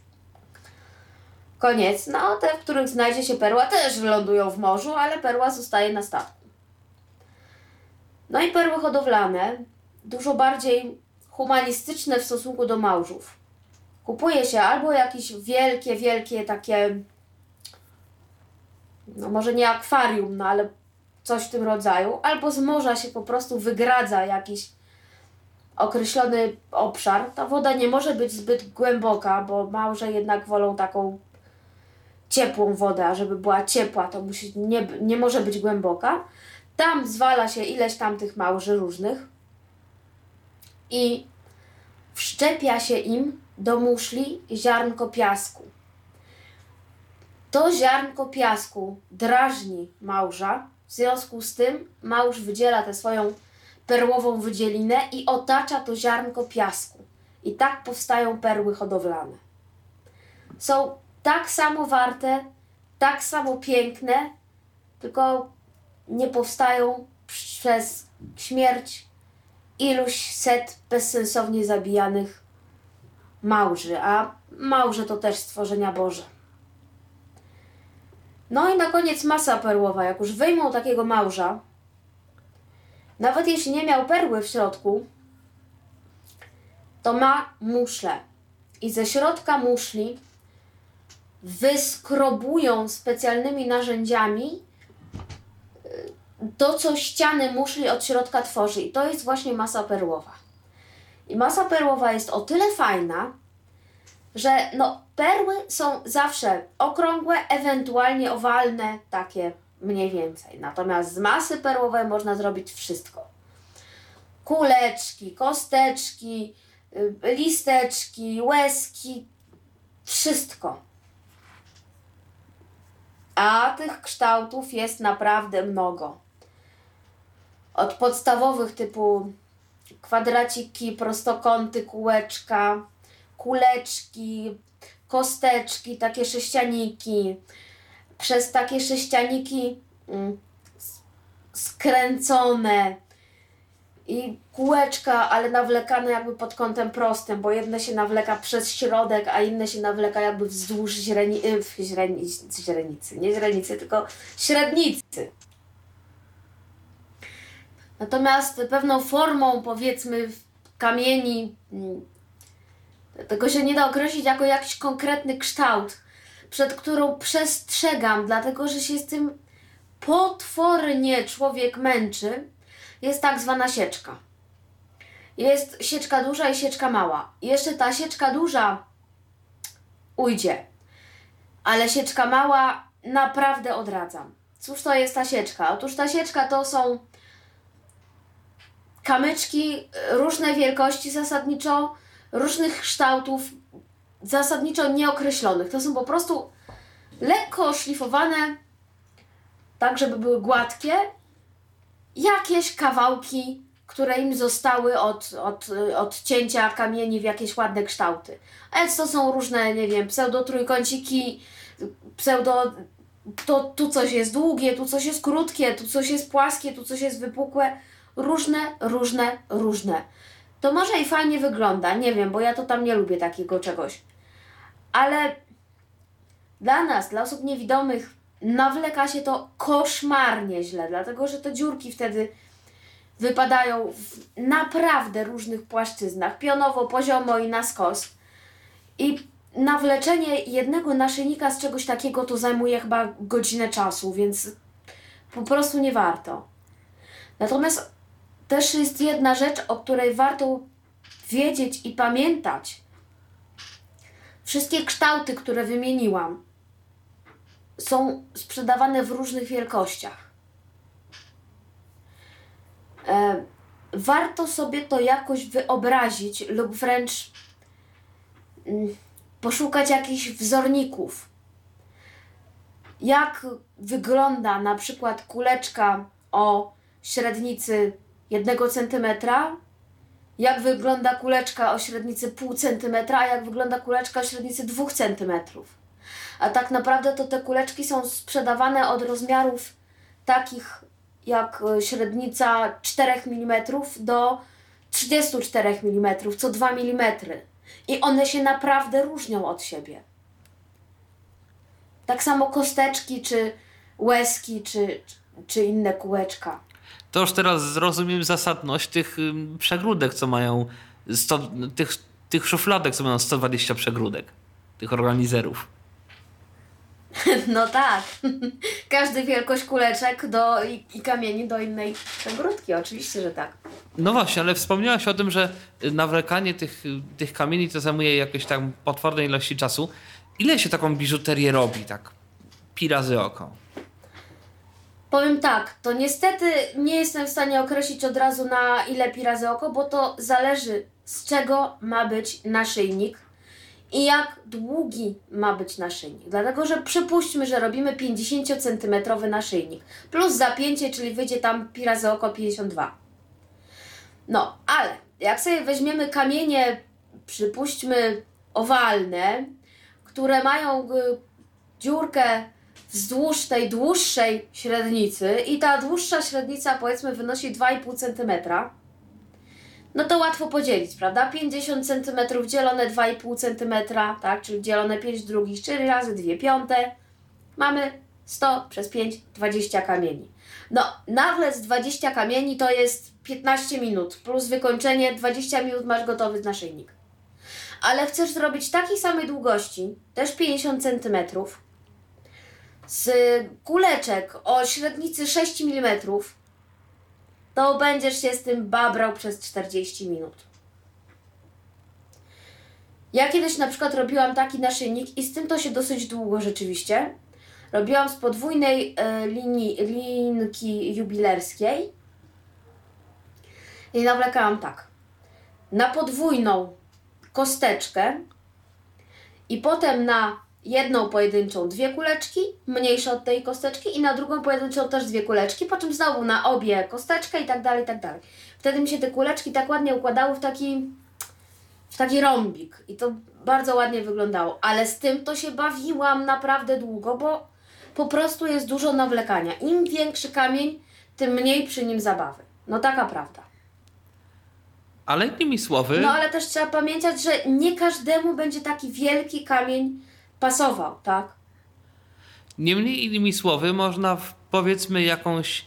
koniec. No te, w których znajdzie się perła, też lądują w morzu, ale perła zostaje na statku. No i perły hodowlane, dużo bardziej humanistyczne w stosunku do małżów. Kupuje się albo jakieś wielkie, wielkie takie, no może nie akwarium, no ale coś w tym rodzaju, albo z morza się po prostu wygradza jakiś określony obszar. Ta woda nie może być zbyt głęboka, bo małże jednak wolą taką ciepłą wodę, a żeby była ciepła, to musi, nie, nie może być głęboka. Tam zwala się ileś tam tych małży różnych i wszczepia się im do muszli ziarnko piasku. To ziarnko piasku drażni małża, W związku z tym małż wydziela tę swoją perłową wydzielinę i otacza to ziarnko piasku. I tak powstają perły hodowlane. Są tak samo warte, tak samo piękne, tylko nie powstają przez śmierć iluś set bezsensownie zabijanych małży, a małże to też stworzenia Boże. No i na koniec masa perłowa. Jak już wyjmą takiego małża, nawet jeśli nie miał perły w środku, to ma muszlę. I ze środka muszli wyskrobują specjalnymi narzędziami y, to, co ściany muszli od środka tworzy. I to jest właśnie masa perłowa. I masa perłowa jest o tyle fajna, że no, perły są zawsze okrągłe, ewentualnie owalne, takie mniej więcej. Natomiast z masy perłowej można zrobić wszystko. Kuleczki, kosteczki, y, listeczki, łezki, wszystko. A tych kształtów jest naprawdę mnogo. Od podstawowych typu kwadraciki, prostokąty, kółeczka, kuleczki, kosteczki, takie sześcianiki. Przez takie sześcianiki mm, skręcone i kółeczka, ale nawlekane jakby pod kątem prostym, bo jedne się nawleka przez środek, a inne się nawleka jakby wzdłuż źreni, y, źreni, źrenicy, nie źrenicy, tylko średnicy. Natomiast pewną formą, powiedzmy, kamieni, mm, tego się nie da określić jako jakiś konkretny kształt, przed którą przestrzegam, dlatego że się z tym potwornie człowiek męczy, jest tak zwana sieczka. Jest sieczka duża i sieczka mała. Jeszcze ta sieczka duża ujdzie, ale sieczka mała naprawdę odradzam. Cóż to jest ta sieczka? Otóż ta sieczka to są kamyczki różnej wielkości zasadniczo, różnych kształtów, zasadniczo nieokreślonych. To są po prostu lekko szlifowane, tak żeby były gładkie, jakieś kawałki, które im zostały od, od, od cięcia kamieni w jakieś ładne kształty. A to są różne, nie wiem, pseudo-trójkąciki, pseudo... To, tu coś jest długie, tu coś jest krótkie, tu coś jest płaskie, tu coś jest wypukłe różne, różne, różne. To może i fajnie wygląda, nie wiem, bo ja to tam nie lubię takiego czegoś. Ale dla nas, dla osób niewidomych, nawleka się to koszmarnie źle, dlatego że te dziurki wtedy wypadają w naprawdę różnych płaszczyznach, pionowo, poziomo i na skos. I nawleczenie jednego naszyjnika z czegoś takiego to zajmuje chyba godzinę czasu, więc po prostu nie warto. Natomiast też jest jedna rzecz, o której warto wiedzieć i pamiętać. Wszystkie kształty, które wymieniłam, są sprzedawane w różnych wielkościach. E, warto sobie to jakoś wyobrazić lub wręcz mm, poszukać jakichś wzorników. Jak wygląda na przykład kuleczka o średnicy 1 cm, jak wygląda kuleczka o średnicy pół centymetra, a jak wygląda kuleczka o średnicy 2 cm. A tak naprawdę to te kuleczki są sprzedawane od rozmiarów takich jak e, średnica 4 mm do 34 mm, co 2 mm. I one się naprawdę różnią od siebie. Tak samo kosteczki, czy łezki, czy, czy inne kółeczka to już teraz zrozumiem zasadność tych przegródek, co mają 100, tych, tych szufladek, co mają 120 przegródek, tych organizerów. (laughs) No tak. (laughs) Każdy wielkość kuleczek do, i, i kamieni do innej przegródki, oczywiście, że tak. No właśnie, ale wspomniałaś o tym, że nawlekanie tych, tych kamieni to zajmuje jakieś tam potwornej ilości czasu. Ile się taką biżuterię robi, tak pi razy oko? Powiem tak, to niestety nie jestem w stanie określić od razu na ile pi razy oko, bo to zależy z czego ma być naszyjnik i jak długi ma być naszyjnik. Dlatego, że przypuśćmy, że robimy 50 cm naszyjnik plus zapięcie, czyli wyjdzie tam pi razy oko 52. No, ale jak sobie weźmiemy kamienie, przypuśćmy owalne, które mają y, dziurkę wzdłuż tej dłuższej średnicy i ta dłuższa średnica powiedzmy wynosi 2,5 cm, no to łatwo podzielić, prawda? 50 cm dzielone 2,5 cm, tak? Czyli dzielone 5 drugich, 4 razy 2 piąte. Mamy 100 przez 5, 20 kamieni. No, nagle z 20 kamieni to jest 15 minut, plus wykończenie, 20 minut masz gotowy naszyjnik. Ale chcesz zrobić takiej samej długości, też 50 cm, z kuleczek o średnicy 6 mm, to będziesz się z tym babrał przez 40 minut. Ja kiedyś na przykład robiłam taki naszyjnik i z tym to się dosyć długo rzeczywiście. Robiłam z podwójnej e, linii, linki jubilerskiej i nawlekałam tak. Na podwójną kosteczkę i potem na jedną pojedynczą dwie kuleczki, mniejsze od tej kosteczki i na drugą pojedynczą też dwie kuleczki, po czym znowu na obie kosteczkę i tak dalej, i tak dalej. Wtedy mi się te kuleczki tak ładnie układały w taki, w taki rąbik i to bardzo ładnie wyglądało, ale z tym to się bawiłam naprawdę długo, bo po prostu jest dużo nawlekania. Im większy kamień, tym mniej przy nim zabawy. No taka prawda. Ale innymi słowy. No ale też trzeba pamiętać, że nie każdemu będzie taki wielki kamień pasował, tak? Niemniej innymi słowy, można w, powiedzmy jakąś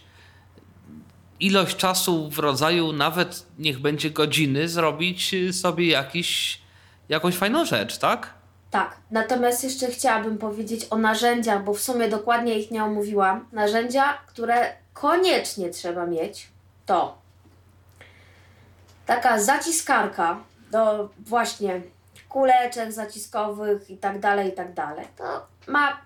ilość czasu w rodzaju nawet niech będzie godziny zrobić sobie jakiś, jakąś fajną rzecz, tak? Tak. Natomiast jeszcze chciałabym powiedzieć o narzędziach, bo w sumie dokładnie ich nie omówiłam. Narzędzia, które koniecznie trzeba mieć, to taka zaciskarka do właśnie kuleczek zaciskowych i tak dalej, i tak dalej. To ma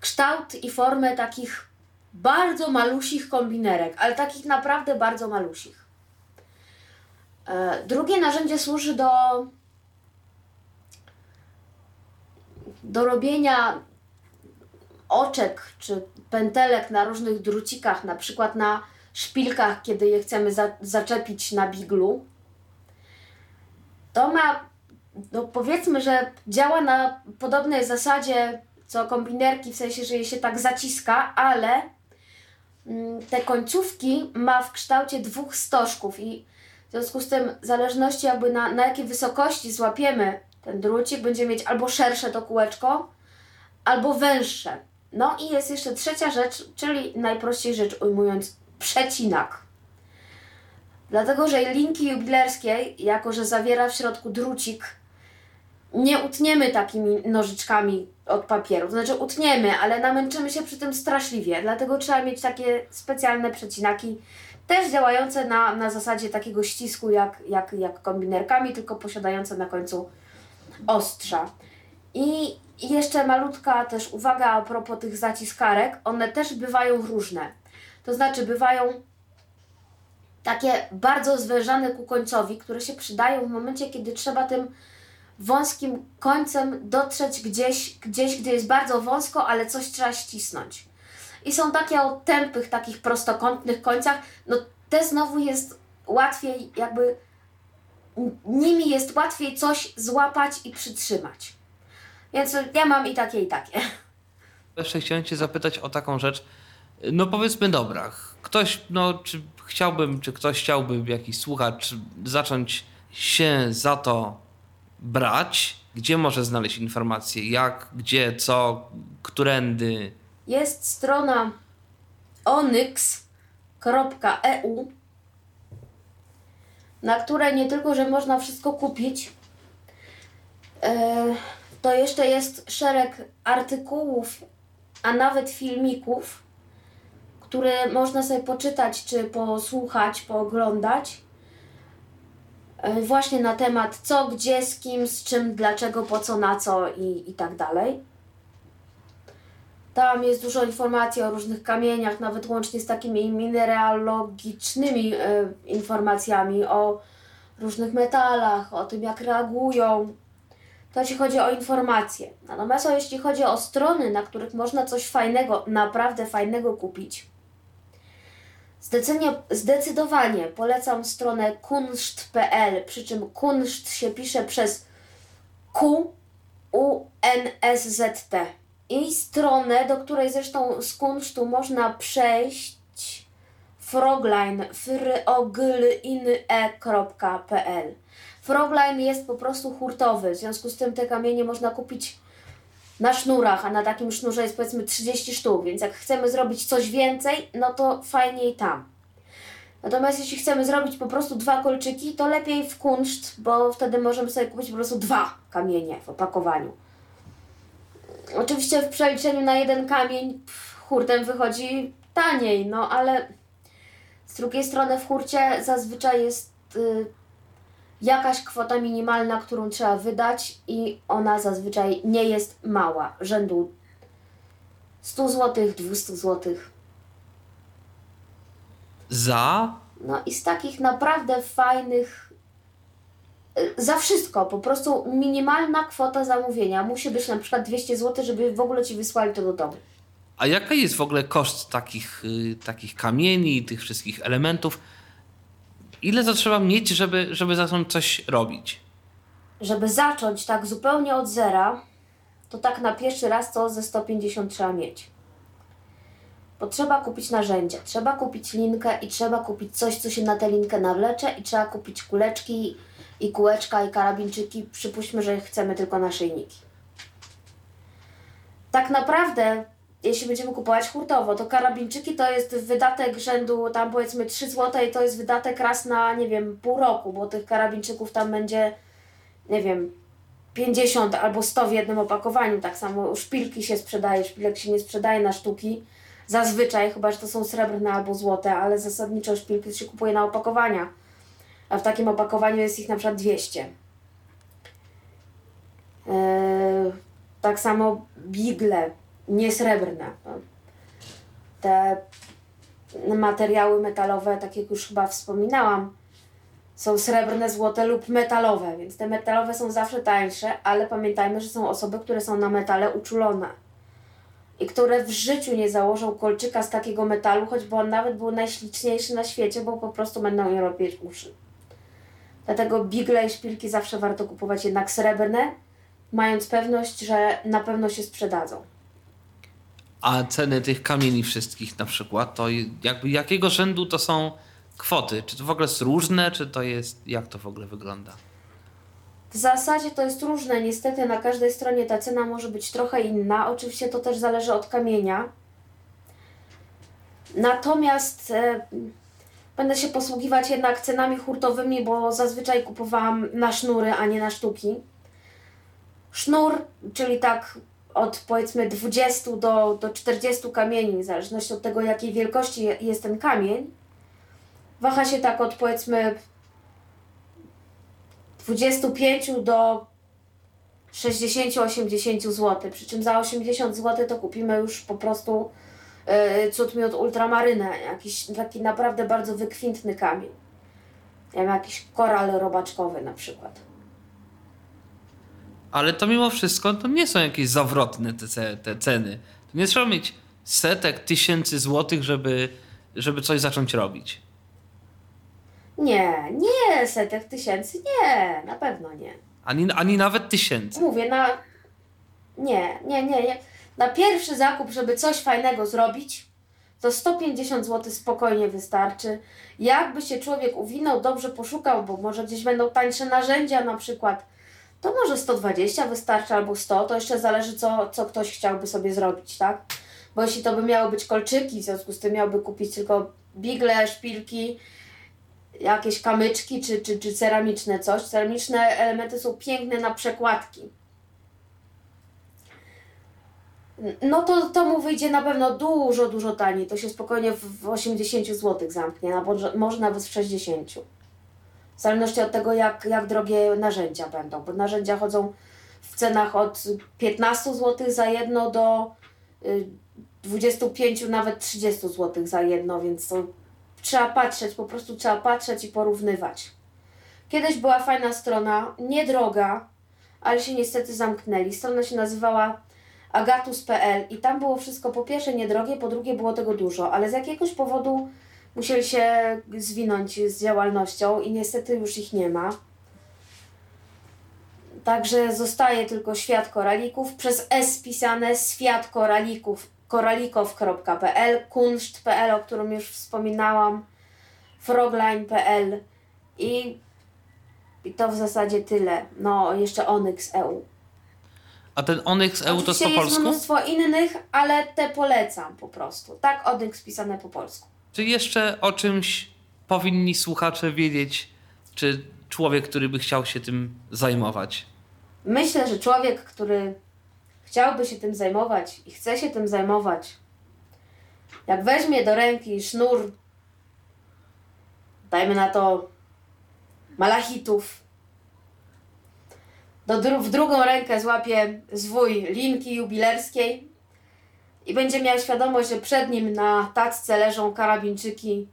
kształt i formę takich bardzo malusich kombinerek, ale takich naprawdę bardzo malusich. E, drugie narzędzie służy do do robienia oczek czy pętelek na różnych drucikach, na przykład na szpilkach, kiedy je chcemy za, zaczepić na biglu. To ma, no powiedzmy, że działa na podobnej zasadzie co kombinerki, w sensie, że je się tak zaciska, ale mm, te końcówki ma w kształcie dwóch stożków i w związku z tym, w zależności jakby na, na jakiej wysokości złapiemy ten drucik, będzie mieć albo szersze to kółeczko, albo węższe. No i jest jeszcze trzecia rzecz, czyli najprościej rzecz ujmując, przecinak. Dlatego, że linki jubilerskiej, jako że zawiera w środku drucik, nie utniemy takimi nożyczkami od papieru. Znaczy utniemy, ale namęczymy się przy tym straszliwie. Dlatego trzeba mieć takie specjalne przecinaki, też działające na, na zasadzie takiego ścisku jak, jak, jak kombinerkami, tylko posiadające na końcu ostrza. I jeszcze malutka też uwaga a propos tych zaciskarek, one też bywają różne. To znaczy bywają takie bardzo zwężane ku końcowi, które się przydają w momencie, kiedy trzeba tym wąskim końcem dotrzeć gdzieś, gdzieś, gdzie jest bardzo wąsko, ale coś trzeba ścisnąć. I są takie o tępych, takich prostokątnych końcach, no te znowu jest łatwiej jakby nimi jest łatwiej coś złapać i przytrzymać. Więc ja mam i takie, i takie. Jeszcze chciałem Cię zapytać o taką rzecz. No powiedzmy, dobra, ktoś, no czy chciałbym, czy ktoś chciałby, jakiś słuchacz, zacząć się za to brać? Gdzie może znaleźć informacje? Jak, gdzie, co, którędy? Jest strona onyx.eu na której nie tylko, że można wszystko kupić, e, to jeszcze jest szereg artykułów, a nawet filmików, które można sobie poczytać, czy posłuchać, pooglądać. E, właśnie na temat co, gdzie, z kim, z czym, dlaczego, po co, na co i, i tak dalej. Tam jest dużo informacji o różnych kamieniach, nawet łącznie z takimi mineralogicznymi e, informacjami o różnych metalach, o tym jak reagują. To jeśli chodzi o informacje. Natomiast jeśli chodzi o strony, na których można coś fajnego, naprawdę fajnego kupić, zdecydowanie, polecam stronę kunszt.pl, przy czym kunszt się pisze przez Q U N S Z T. I stronę, do której zresztą z kunsztu można przejść frogline Frogline jest po prostu hurtowy, w związku z tym te kamienie można kupić na sznurach, a na takim sznurze jest powiedzmy 30 sztuk, więc jak chcemy zrobić coś więcej, no to fajniej tam. Natomiast jeśli chcemy zrobić po prostu dwa kolczyki, to lepiej w kunszt, bo wtedy możemy sobie kupić po prostu dwa kamienie w opakowaniu. Oczywiście w przeliczeniu na jeden kamień hurtem wychodzi taniej, no ale z drugiej strony w hurcie zazwyczaj jest y, jakaś kwota minimalna, którą trzeba wydać i ona zazwyczaj nie jest mała, rzędu 100 zł, 200 zł. Za? No i z takich naprawdę fajnych y, za wszystko, po prostu minimalna kwota zamówienia musi być na przykład 200 zł, żeby w ogóle ci wysłali to do domu. A jaka jest w ogóle koszt takich, y, takich kamieni, tych wszystkich elementów? Ile to trzeba mieć, żeby, żeby zacząć coś robić? Żeby zacząć tak zupełnie od zera, to tak na pierwszy raz to ze 150 trzeba mieć. Bo trzeba kupić narzędzia, trzeba kupić linkę i trzeba kupić coś, co się na tę linkę nawlecze i trzeba kupić kuleczki i kółeczka i karabinczyki. Przypuśćmy, że chcemy tylko naszyjniki. Tak naprawdę, jeśli będziemy kupować hurtowo, to karabinczyki to jest wydatek rzędu tam powiedzmy 3 zł i to jest wydatek raz na, nie wiem, pół roku, bo tych karabinczyków tam będzie, nie wiem, 50 albo 100 w jednym opakowaniu. Tak samo szpilki się sprzedaje, szpilek się nie sprzedaje na sztuki. Zazwyczaj, chyba że to są srebrne albo złote, ale zasadniczo szpilki się kupuje na opakowania. A w takim opakowaniu jest ich na przykład 200. Eee, tak samo bigle, niesrebrne. Te materiały metalowe, tak jak już chyba wspominałam, są srebrne, złote lub metalowe, więc te metalowe są zawsze tańsze, ale pamiętajmy, że są osoby, które są na metale uczulone i które w życiu nie założą kolczyka z takiego metalu, choćby on nawet był najśliczniejszy na świecie, bo po prostu będą je robić uszy. Dlatego bigle i szpilki zawsze warto kupować jednak srebrne, mając pewność, że na pewno się sprzedadzą. A ceny tych kamieni wszystkich na przykład, to jakby jakiego rzędu to są kwoty? Czy to w ogóle jest różne, czy to jest, jak to w ogóle wygląda? W zasadzie to jest różne. Niestety na każdej stronie ta cena może być trochę inna. Oczywiście to też zależy od kamienia. Natomiast e, będę się posługiwać jednak cenami hurtowymi, bo zazwyczaj kupowałam na sznury, a nie na sztuki. Sznur, czyli tak od powiedzmy 20 do, do 40 kamieni, w zależności od tego, jakiej wielkości jest ten kamień. Waha się tak od powiedzmy 25 do 60-80 zł. Przy czym za 80 zł to kupimy już po prostu yy, cud miód ultramarynę, jakiś taki naprawdę bardzo wykwintny kamień. Nie wiem, jakiś koral robaczkowy na przykład. Ale to mimo wszystko to nie są jakieś zawrotne te, te ceny. To nie trzeba mieć setek, tysięcy złotych, żeby, żeby coś zacząć robić. Nie, nie setek tysięcy, nie, na pewno nie. Ani, ani nawet tysięcy. Mówię, na. Nie, nie, nie, nie. Na pierwszy zakup, żeby coś fajnego zrobić, to 150 zł spokojnie wystarczy. Jakby się człowiek uwinął, dobrze poszukał, bo może gdzieś będą tańsze narzędzia na przykład, to może 120 wystarczy albo 100, to jeszcze zależy co, co ktoś chciałby sobie zrobić, tak? Bo jeśli to by miały być kolczyki, w związku z tym miałby kupić tylko bigle, szpilki, jakieś kamyczki czy, czy, czy ceramiczne coś. Ceramiczne elementy są piękne na przekładki. No to, to mu wyjdzie na pewno dużo, dużo taniej. To się spokojnie w 80 zł zamknie, a może, nawet w 60. W zależności od tego, jak, jak drogie narzędzia będą, bo narzędzia chodzą w cenach od 15 zł za jedno do 25, y, nawet 30 zł za jedno, więc to trzeba patrzeć, po prostu trzeba patrzeć i porównywać. Kiedyś była fajna strona, niedroga, ale się niestety zamknęli. Strona się nazywała agatus.pl i tam było wszystko po pierwsze niedrogie, po drugie było tego dużo, ale z jakiegoś powodu musieli się zwinąć z działalnością i niestety już ich nie ma. Także zostaje tylko Świat Koralików przez S pisane Świat Koralików koralikow.pl, kunszt.pl, o którym już wspominałam, frogline.pl i, i to w zasadzie tyle. No, jeszcze Onyx.eu. A ten Onyx EU to jest po Oczywiście jest polsku? mnóstwo innych, ale te polecam po prostu. Tak, Onyx pisane po polsku. Czy jeszcze o czymś powinni słuchacze wiedzieć, czy człowiek, który by chciał się tym zajmować? Myślę, że człowiek, który chciałby się tym zajmować i chce się tym zajmować, jak weźmie do ręki sznur, dajmy na to malachitów, do w drugą rękę złapie zwój linki jubilerskiej i będzie miał świadomość, że przed nim na tacce leżą karabinczyki,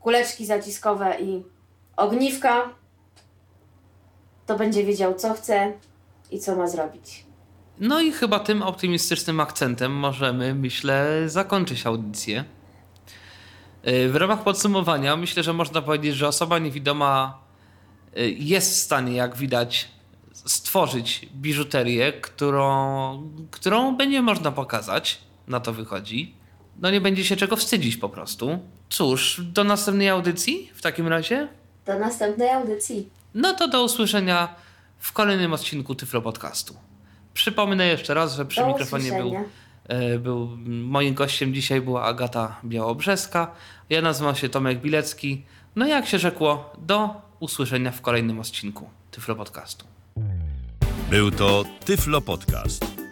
kuleczki zaciskowe i ogniwka, to będzie wiedział, co chce i co ma zrobić. No i chyba tym optymistycznym akcentem możemy, myślę, zakończyć audycję. Yy, W ramach podsumowania myślę, że można powiedzieć, że osoba niewidoma yy, jest w stanie, jak widać, stworzyć biżuterię, którą, którą będzie można pokazać. Na to wychodzi. No nie będzie się czego wstydzić po prostu. Cóż, do następnej audycji w takim razie. Do następnej audycji. No to do usłyszenia w kolejnym odcinku Tyflo Podcastu. Przypomnę jeszcze raz, że przy Do mikrofonie był, e, był moim gościem dzisiaj była Agata Białobrzeska. Ja nazywam się Tomek Bilecki. No i jak się rzekło, do usłyszenia w kolejnym odcinku Tyflo Podcastu. Był to Tyflo Podcast.